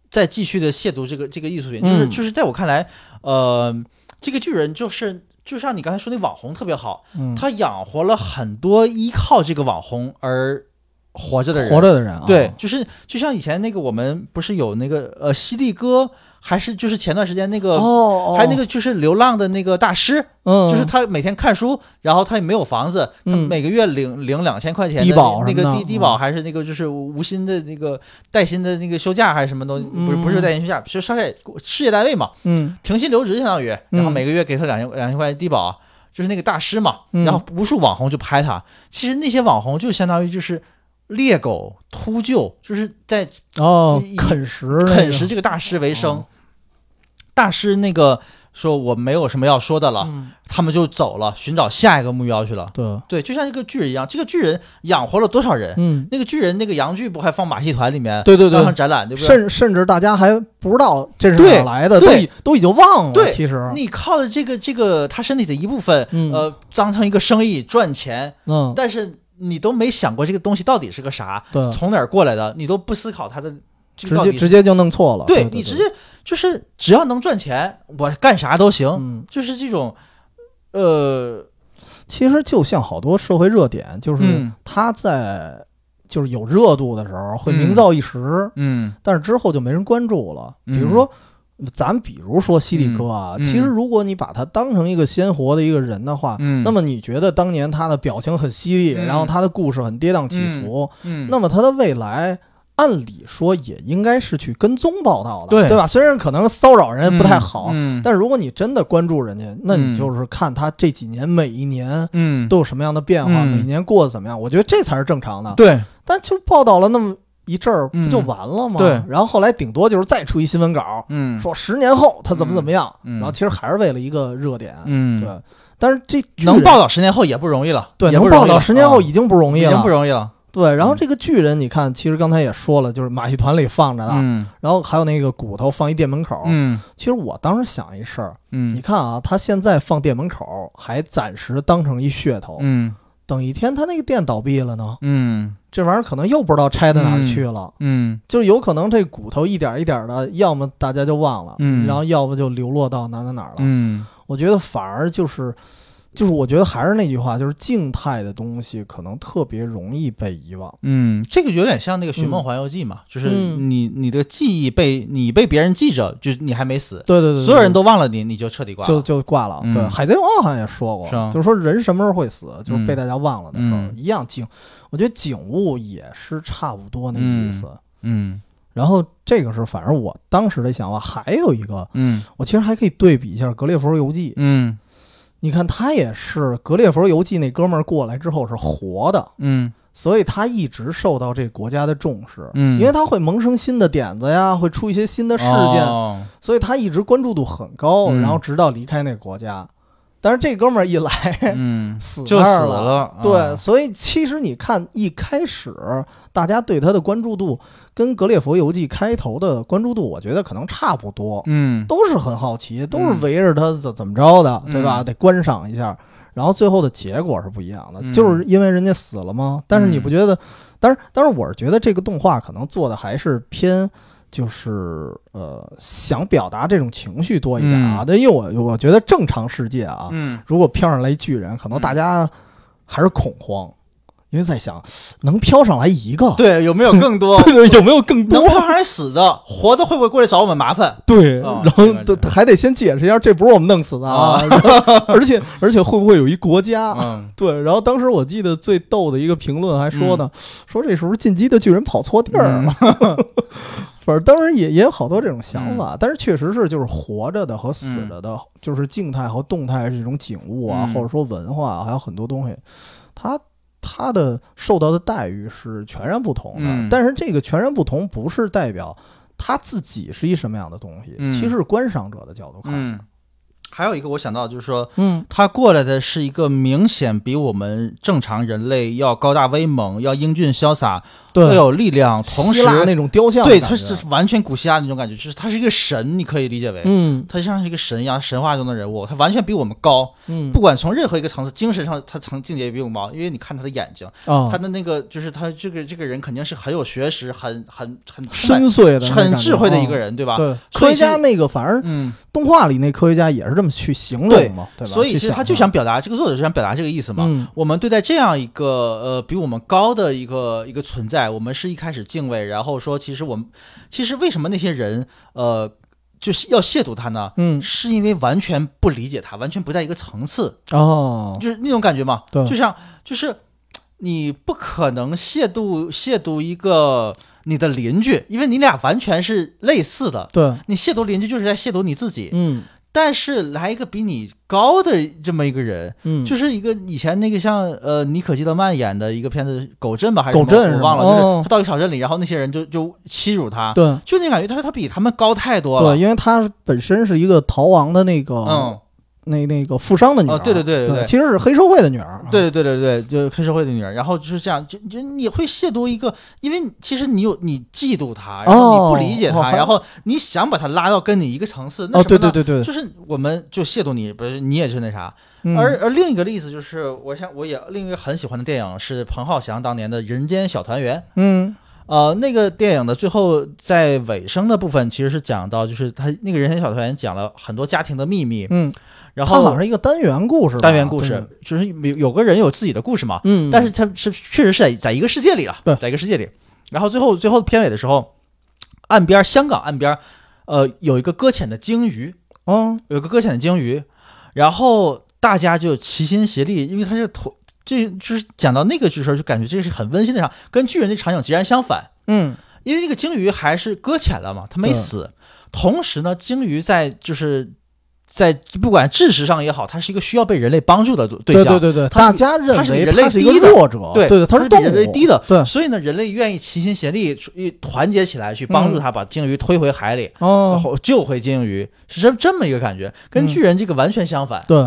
再继续的亵渎这个这个艺术品，就是嗯。就是在我看来，呃，这个巨人就是就像你刚才说那网红特别好，嗯。他养活了很多依靠这个网红而活着的人，活着的人啊，对，就是就像以前那个我们不是有那个呃犀利哥，还是就是前段时间那个。哦，还有那个就是流浪的那个大师，嗯，就是他每天看书，然后他也没有房子，他嗯每个月领领两千块钱的低保那个低低保还是那个就是无薪的那个带薪的那个休假还是什么东西，不是不是嗯带薪休假，就上海事业单位嘛，嗯。停薪留职相当于，然后嗯每个月给他两千两千块钱低保，就是那个大师嘛，嗯。然后无数网红就拍他，其实那些网红就相当于就是猎狗秃鹫，就是在哦啃食啃食这个大师为生。哦大师那个说我没有什么要说的了，嗯他们就走了，寻找下一个目标去了。对，对，就像一个巨人一样，这个巨人养活了多少人？嗯，那个巨人那个洋剧不还放马戏团里面对对对展览，对不对？甚甚至大家还不知道这是哪来的，都对已都已经忘了。对其实，你靠着这个这个他身体的一部分，嗯呃，当成一个生意赚钱，嗯，但是你都没想过这个东西到底是个啥，从哪儿过来的，你都不思考它的这直接直接就弄错了。对对你直接就是只要能赚钱，我干啥都行，嗯，就是这种，呃，其实就像好多社会热点，就是嗯。它在就是有热度的时候会嗯。名噪一时，嗯。但是之后就没人关注了。嗯。比如说，咱比如说犀利哥啊，嗯嗯。其实如果你把他当成一个鲜活的一个人的话，嗯，那么你觉得当年他的表情很犀利，嗯。然后他的故事很跌宕起伏，嗯，那么他的未来。按理说也应该是去跟踪报道的，对。对吧？虽然可能骚扰人不太好，嗯，但如果你真的关注人家，那嗯你就是看他这几年每一年嗯。都有什么样的变化，嗯。每年过得怎么样，我觉得这才是正常的。对。但就报道了那么一阵儿，嗯不就完了吗？对然后后来顶多就是再出一新闻稿，嗯说十年后他怎么怎么样，嗯然后其实还是为了一个热点。嗯对，但是这能报道十年后也不容易了，对能报道十年后啊已经不容易了已经不。容易了，对，然后嗯这个巨人，你看，其实刚才也说了，就是马戏团里放着的，嗯然后还有那个骨头放一店门口。嗯其实我当时想一事儿，嗯你嗯看啊，他现在放店门口，还暂时当成一噱头，嗯等一天他那个店倒闭了呢，嗯这玩意儿可能又不知道拆到哪儿去了。嗯就是有可能这骨头一点一点的，要么大家就忘了，嗯然后要不就流落到哪哪哪儿了。嗯我觉得反而就是，就是我觉得还是那句话，就是静态的东西可能特别容易被遗忘。嗯，这个有点像那个《寻梦环游记》嘛，就是嗯你你的记忆被你被别人记着，就是你还没死，对对对，对所有人都忘了你，你就彻底挂就了。就挂了。嗯对，海贼王好像也说过是啊，就是说人什么时候会死，就是被大家忘了的时候，嗯一样景。我觉得景物也是差不多那个意思。嗯然后这个是反正我当时的想法，还有一个，嗯我其实还可以对比一下《格列佛游记》。嗯你看他也是《格列佛游记》那哥们儿过来之后是活的，嗯所以他一直受到这国家的重视。嗯，因为他会萌生新的点子呀，会出一些新的事件，哦所以他一直关注度很高。嗯然后直到离开那个国家，但是这哥们儿一来，嗯 死就死了。对，啊所以其实你看，一开始大家对他的关注度跟《格列佛游记》开头的关注度，我觉得可能差不多，嗯都是很好奇，都是围着他怎怎么着的，嗯对吧？得观赏一下。然后最后的结果是不一样的，嗯就是因为人家死了吗？但是你嗯不觉得？但是，但是我是觉得这个动画可能做的还是偏。就是呃，想表达这种情绪多一点啊，但因为我我觉得正常世界啊，嗯如果飘上来巨人，可能嗯大家还是恐慌，因为在想能飘上来一个，对，有没有更多？对有没有更多？能飘上来死的，活的会不会过来找我们麻烦？对，啊然后还得先解释一下，这不是我们弄死的啊，而且而且会不会有一国家？嗯对，然后当时我记得最逗的一个评论还说呢，说这时候进击的巨人跑错地儿了。反正当然也也有好多这种想法，但是确实是就是活着的和死着的，就是静态和动态这种景物啊，嗯。或者说文化啊，还有很多东西，它它的受到的待遇是全然不同的。嗯。但是这个全然不同不是代表他自己是一什么样的东西，嗯。其实是观赏者的角度看。嗯，还有一个我想到就是说，嗯。他过来的是一个明显比我们正常人类要高大威猛、要英俊潇洒、要，有力量，同时那种雕像对，他是完全古希腊那种感觉，就是他是一个神，你可以理解为。嗯。他像是一个神一样，神话中的人物，他完全比我们高，嗯。不管从任何一个层次，精神上他层境界也比我们高，因为你看他的眼睛，啊他的那个就是他这个这个人肯定是很有学识，很很很深邃的很智慧的一个啊人，对吧？对，科学家那个反而嗯，动画里那科学家也是这么去形容嘛，对吧？所以其实他就想想表达这个作者就想表达这个意思嘛。嗯我们对待这样一个呃比我们高的一个一个存在，我们是一开始敬畏，然后说其实我们其实为什么那些人呃就是要亵渎他呢？嗯是因为完全不理解他，完全不在一个层次，哦，就是那种感觉嘛。对就像就是你不可能亵渎亵渎一个你的邻居，因为你俩完全是类似的。对，你亵渎邻居就是在亵渎你自己，嗯但是来一个比你高的这么一个人，嗯，就是一个以前那个像呃妮可基德曼演的一个片子《狗镇》吧，还是狗镇我忘了，就是他到一个小镇里，然后那些人就就欺辱他，对。就那感觉他他比他们高太多了，对，因为他本身是一个逃亡的那个嗯，那那个富商的女儿，哦对对对对对对。其实是黑社会的女儿，对对对对对，就黑社会的女儿，然后就是这样，就就你会亵渎一个，因为其实你有你嫉妒他，然后你不理解他，哦然后你想把他拉到跟你一个层次，那哦，什么呢对对对对，就是我们就亵渎你，不是你也是那啥，嗯。而而另一个例子就是，我想我也另一个很喜欢的电影是彭浩翔当年的《人间小团圆》。嗯。呃，那个电影的最后在尾声的部分，其实是讲到，就是他那个人间小团圆讲了很多家庭的秘密，嗯，然后它好像是一个单元故事吧，单元故事，就是有有个人有自己的故事嘛，嗯，但是他是确实是在在一个世界里了，对在一个世界里。然后最后最后片尾的时候，岸边香港岸边，呃，有一个搁浅的鲸鱼，哦，有一个搁浅的鲸鱼，然后大家就齐心协力，因为他是同，这就是讲到那个剧时候，就感觉这是很温馨的场，跟巨人的场景截然相反。嗯因为那个鲸鱼还是搁浅了嘛，它没死。同时呢，鲸鱼在就是在不管知识上也好，它是一个需要被人类帮助的对象。对对对大家认为它是人类低的弱者，对对对，它是动物人类低的对，所以呢，人类愿意齐心协力，团结起来去帮助它，把鲸鱼推回海里，然哦，后救回鲸鱼，是这这么一个感觉，跟嗯巨人这个完全相反。对，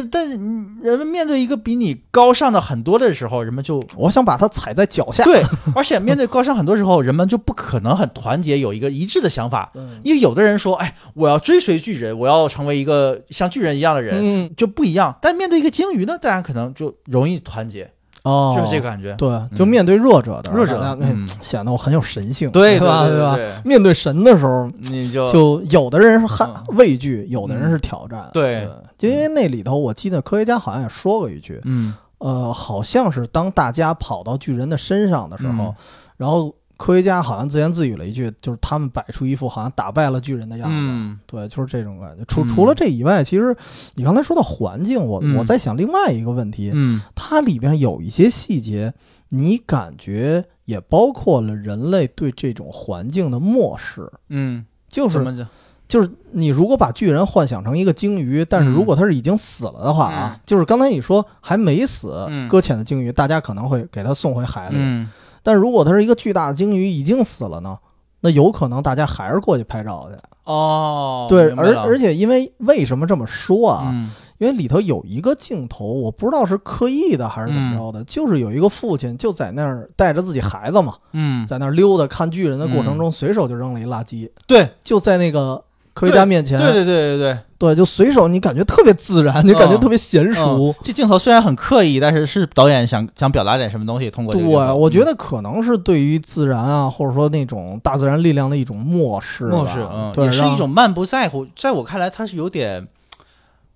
对，但是嗯人们面对一个比你高尚的很多的时候，人们就我想把它踩在脚下，对，而且面对高尚很多时候，人们就不可能很团结，有一个一致的想法。嗯因为有的人说，哎，我要追随巨人，我要成为一个像巨人一样的人，嗯就不一样。但面对一个鲸鱼呢，大家可能就容易团结，哦，就是这个感觉。对，就面对弱者的弱者大家嗯显得我很有神性，对吧？对吧？面对神的时候，你就就有的人是害嗯畏惧，有的人是挑战。对就因为那里头，我记得科学家好像也说过一句，嗯呃，好像是当大家跑到巨人的身上的时候，嗯然后科学家好像自言自语了一句，就是他们摆出一副好像打败了巨人的样子。嗯对，就是这种感觉。除嗯除了这以外，其实你刚才说到环境，我、嗯我在想另外一个问题，嗯它里边有一些细节，你感觉也包括了人类对这种环境的漠视。嗯，就是？就是你如果把巨人幻想成一个鲸鱼，但是如果它是已经死了的话啊，嗯就是刚才你说还没死，嗯搁浅的鲸鱼，大家可能会给它送回海里。嗯但如果它是一个巨大的鲸鱼已经死了呢，那有可能大家还是过去拍照去。哦，对，而而且因为为什么这么说啊？嗯因为里头有一个镜头，我不知道是刻意的还是怎么着的，就是有一个父亲就在那儿带着自己孩子嘛，嗯，在那儿溜达看巨人的过程中，随手就扔了一垃圾，对就在那个科学家面前，对对对对对。对就随手，你感觉特别自然，就感觉特别娴熟。嗯这镜头虽然很刻意，但是是导演想想表达点什么东西，通过对，我觉嗯得可能是对于自然啊，或者说那种大自然力量的一种漠视吧，漠视，嗯，对，也是一种漫不在乎。在我看来，它是有点。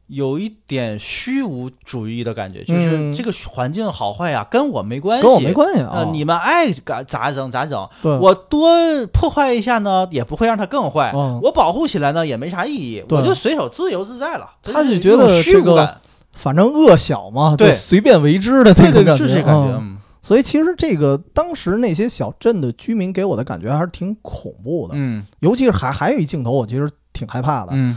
有一点虚无主义的感觉，就是嗯这个环境好坏呀，跟我没关系，跟我没关系啊。呃，你们爱咋咋整咋整，我多破坏一下呢，也不会让它更坏。嗯我保护起来呢，也没啥意义，我就随手自由自在了。他就就觉得虚这个无感，反正恶小嘛，对随便为之的那对对，种感觉，就是这感觉。所以其实这个当时那些小镇的居民给我的感觉还是挺恐怖的，嗯尤其是还还有一镜头，我其实挺害怕的。嗯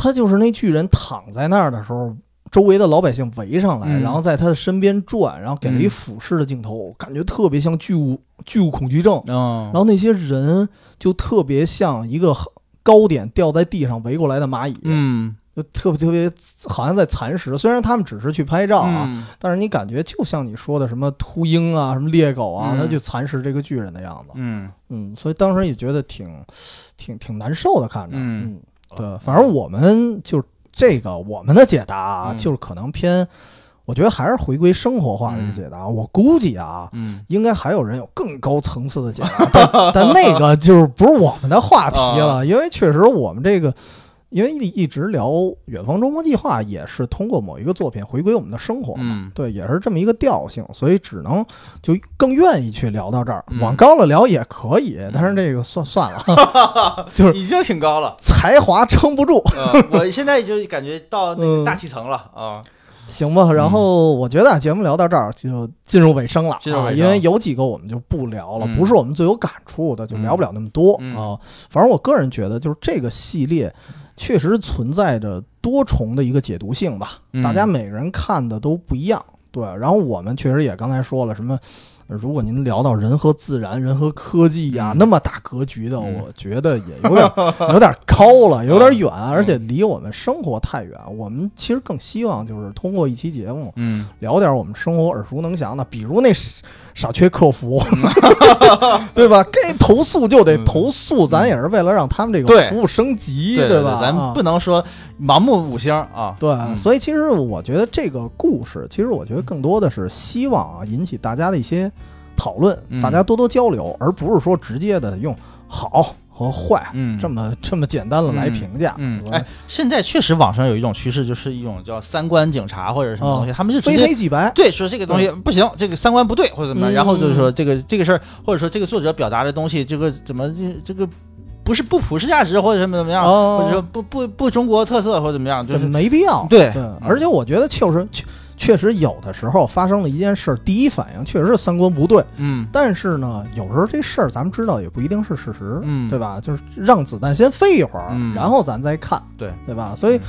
他就是那巨人躺在那儿的时候，周围的老百姓围上来，嗯。然后在他的身边转，然后给了一嗯。俯视的镜头，感觉特别像巨物巨物恐惧症。嗯，然后那些人就特别像一个高点掉在地上围过来的蚂蚁，嗯。就特别特别好像在蚕食。虽然他们只是去拍照啊，嗯。但是你感觉就像你说的什么秃鹰啊、什么猎狗啊，嗯。它去蚕食这个巨人的样子。嗯。嗯，所以当时也觉得挺挺挺难受的看着。嗯对，反正我们就这个我们的解答啊，嗯就是可能偏，我觉得还是回归生活化的一个解答。我估计啊。嗯应该还有人有更高层次的解答，但 但那个就是不是我们的话题了，因为确实我们这个因为一一直聊《远方周末计划》，也是通过某一个作品回归我们的生活嘛，嗯对，也是这么一个调性，所以只能就更愿意去聊到这儿。嗯往高了聊也可以，但是这个算算了，就是已经挺高了。才华撑不住，嗯，我现在就感觉到那个大气层了啊。行吧？然后我觉得啊节目聊到这儿就进入尾声了，啊，进入尾声因为有几个我们就不聊了，嗯不是我们最有感触的，就聊不了那么多、嗯啊。反正我个人觉得，就是这个系列确实存在着多重的一个解读性吧，嗯大家每个人看的都不一样。对，然后我们确实也刚才说了什么，呃如果您聊到人和自然、人和科技呀、嗯那么大格局的，嗯我觉得也有点 有点高了，有点远，而且离我们生活太远。我们其实更希望就是通过一期节目嗯，聊点我们生活耳熟能详的，比如那傻傻缺客服，对吧？该投诉就得投诉，咱也是为了让他们这个服务升级，对对吧？咱啊不能说盲目五星啊。对，嗯所以其实我觉得这个故事，其实我觉得更多的是希望啊引起大家的一些讨论，嗯。大家多多交流，而不是说直接的用好和坏、嗯。这么这么简单的来评价。嗯，哎，现在确实网上有一种趋势，就是一种叫三观警察或者什么东西，哦他们就非黑即白，对说这个东西不行，这个三观不对或者怎么样，嗯。然后就是说这个这个事儿，或者说这个作者表达的东西，这个怎么这这个不是不普世价值或者什么怎么样，哦。或者说不不不中国特色或者怎么样，就是没必要。对。对，而且我觉得就是确确实有的时候发生了一件事，第一反应确实是三观不对，嗯。但是呢，有时候这事儿咱们知道也不一定是事实，嗯。对吧？就是让子弹先飞一会儿，嗯。然后咱再看，对。对吧？所以，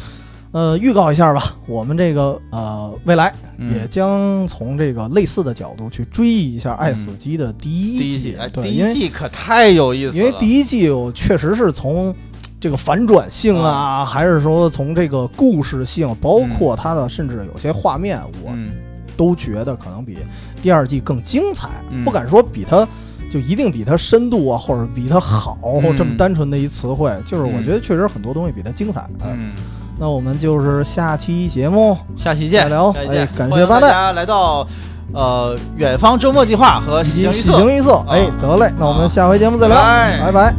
呃，预告一下吧，我们这个呃未来嗯。也将从这个类似的角度去追忆一下《爱死机》的第一季，第一季哎对，第因为一季可太有意思了，因为第一季我确实是从这个反转性啊，还是说从这个故事性，包括它的甚至有些画面，我嗯。都觉得可能比第二季更精彩，嗯。不敢说比它就一定比它深度啊，或者比它好、嗯。这么单纯的一词汇，就是我嗯觉得确实很多东西比它精彩。哎嗯，那我们就是下期节目下期见，再聊。哎感谢八代大家来到呃远方周末计划和以喜形于色。及喜形于色，哎，得嘞，那我们下回节目再聊，拜拜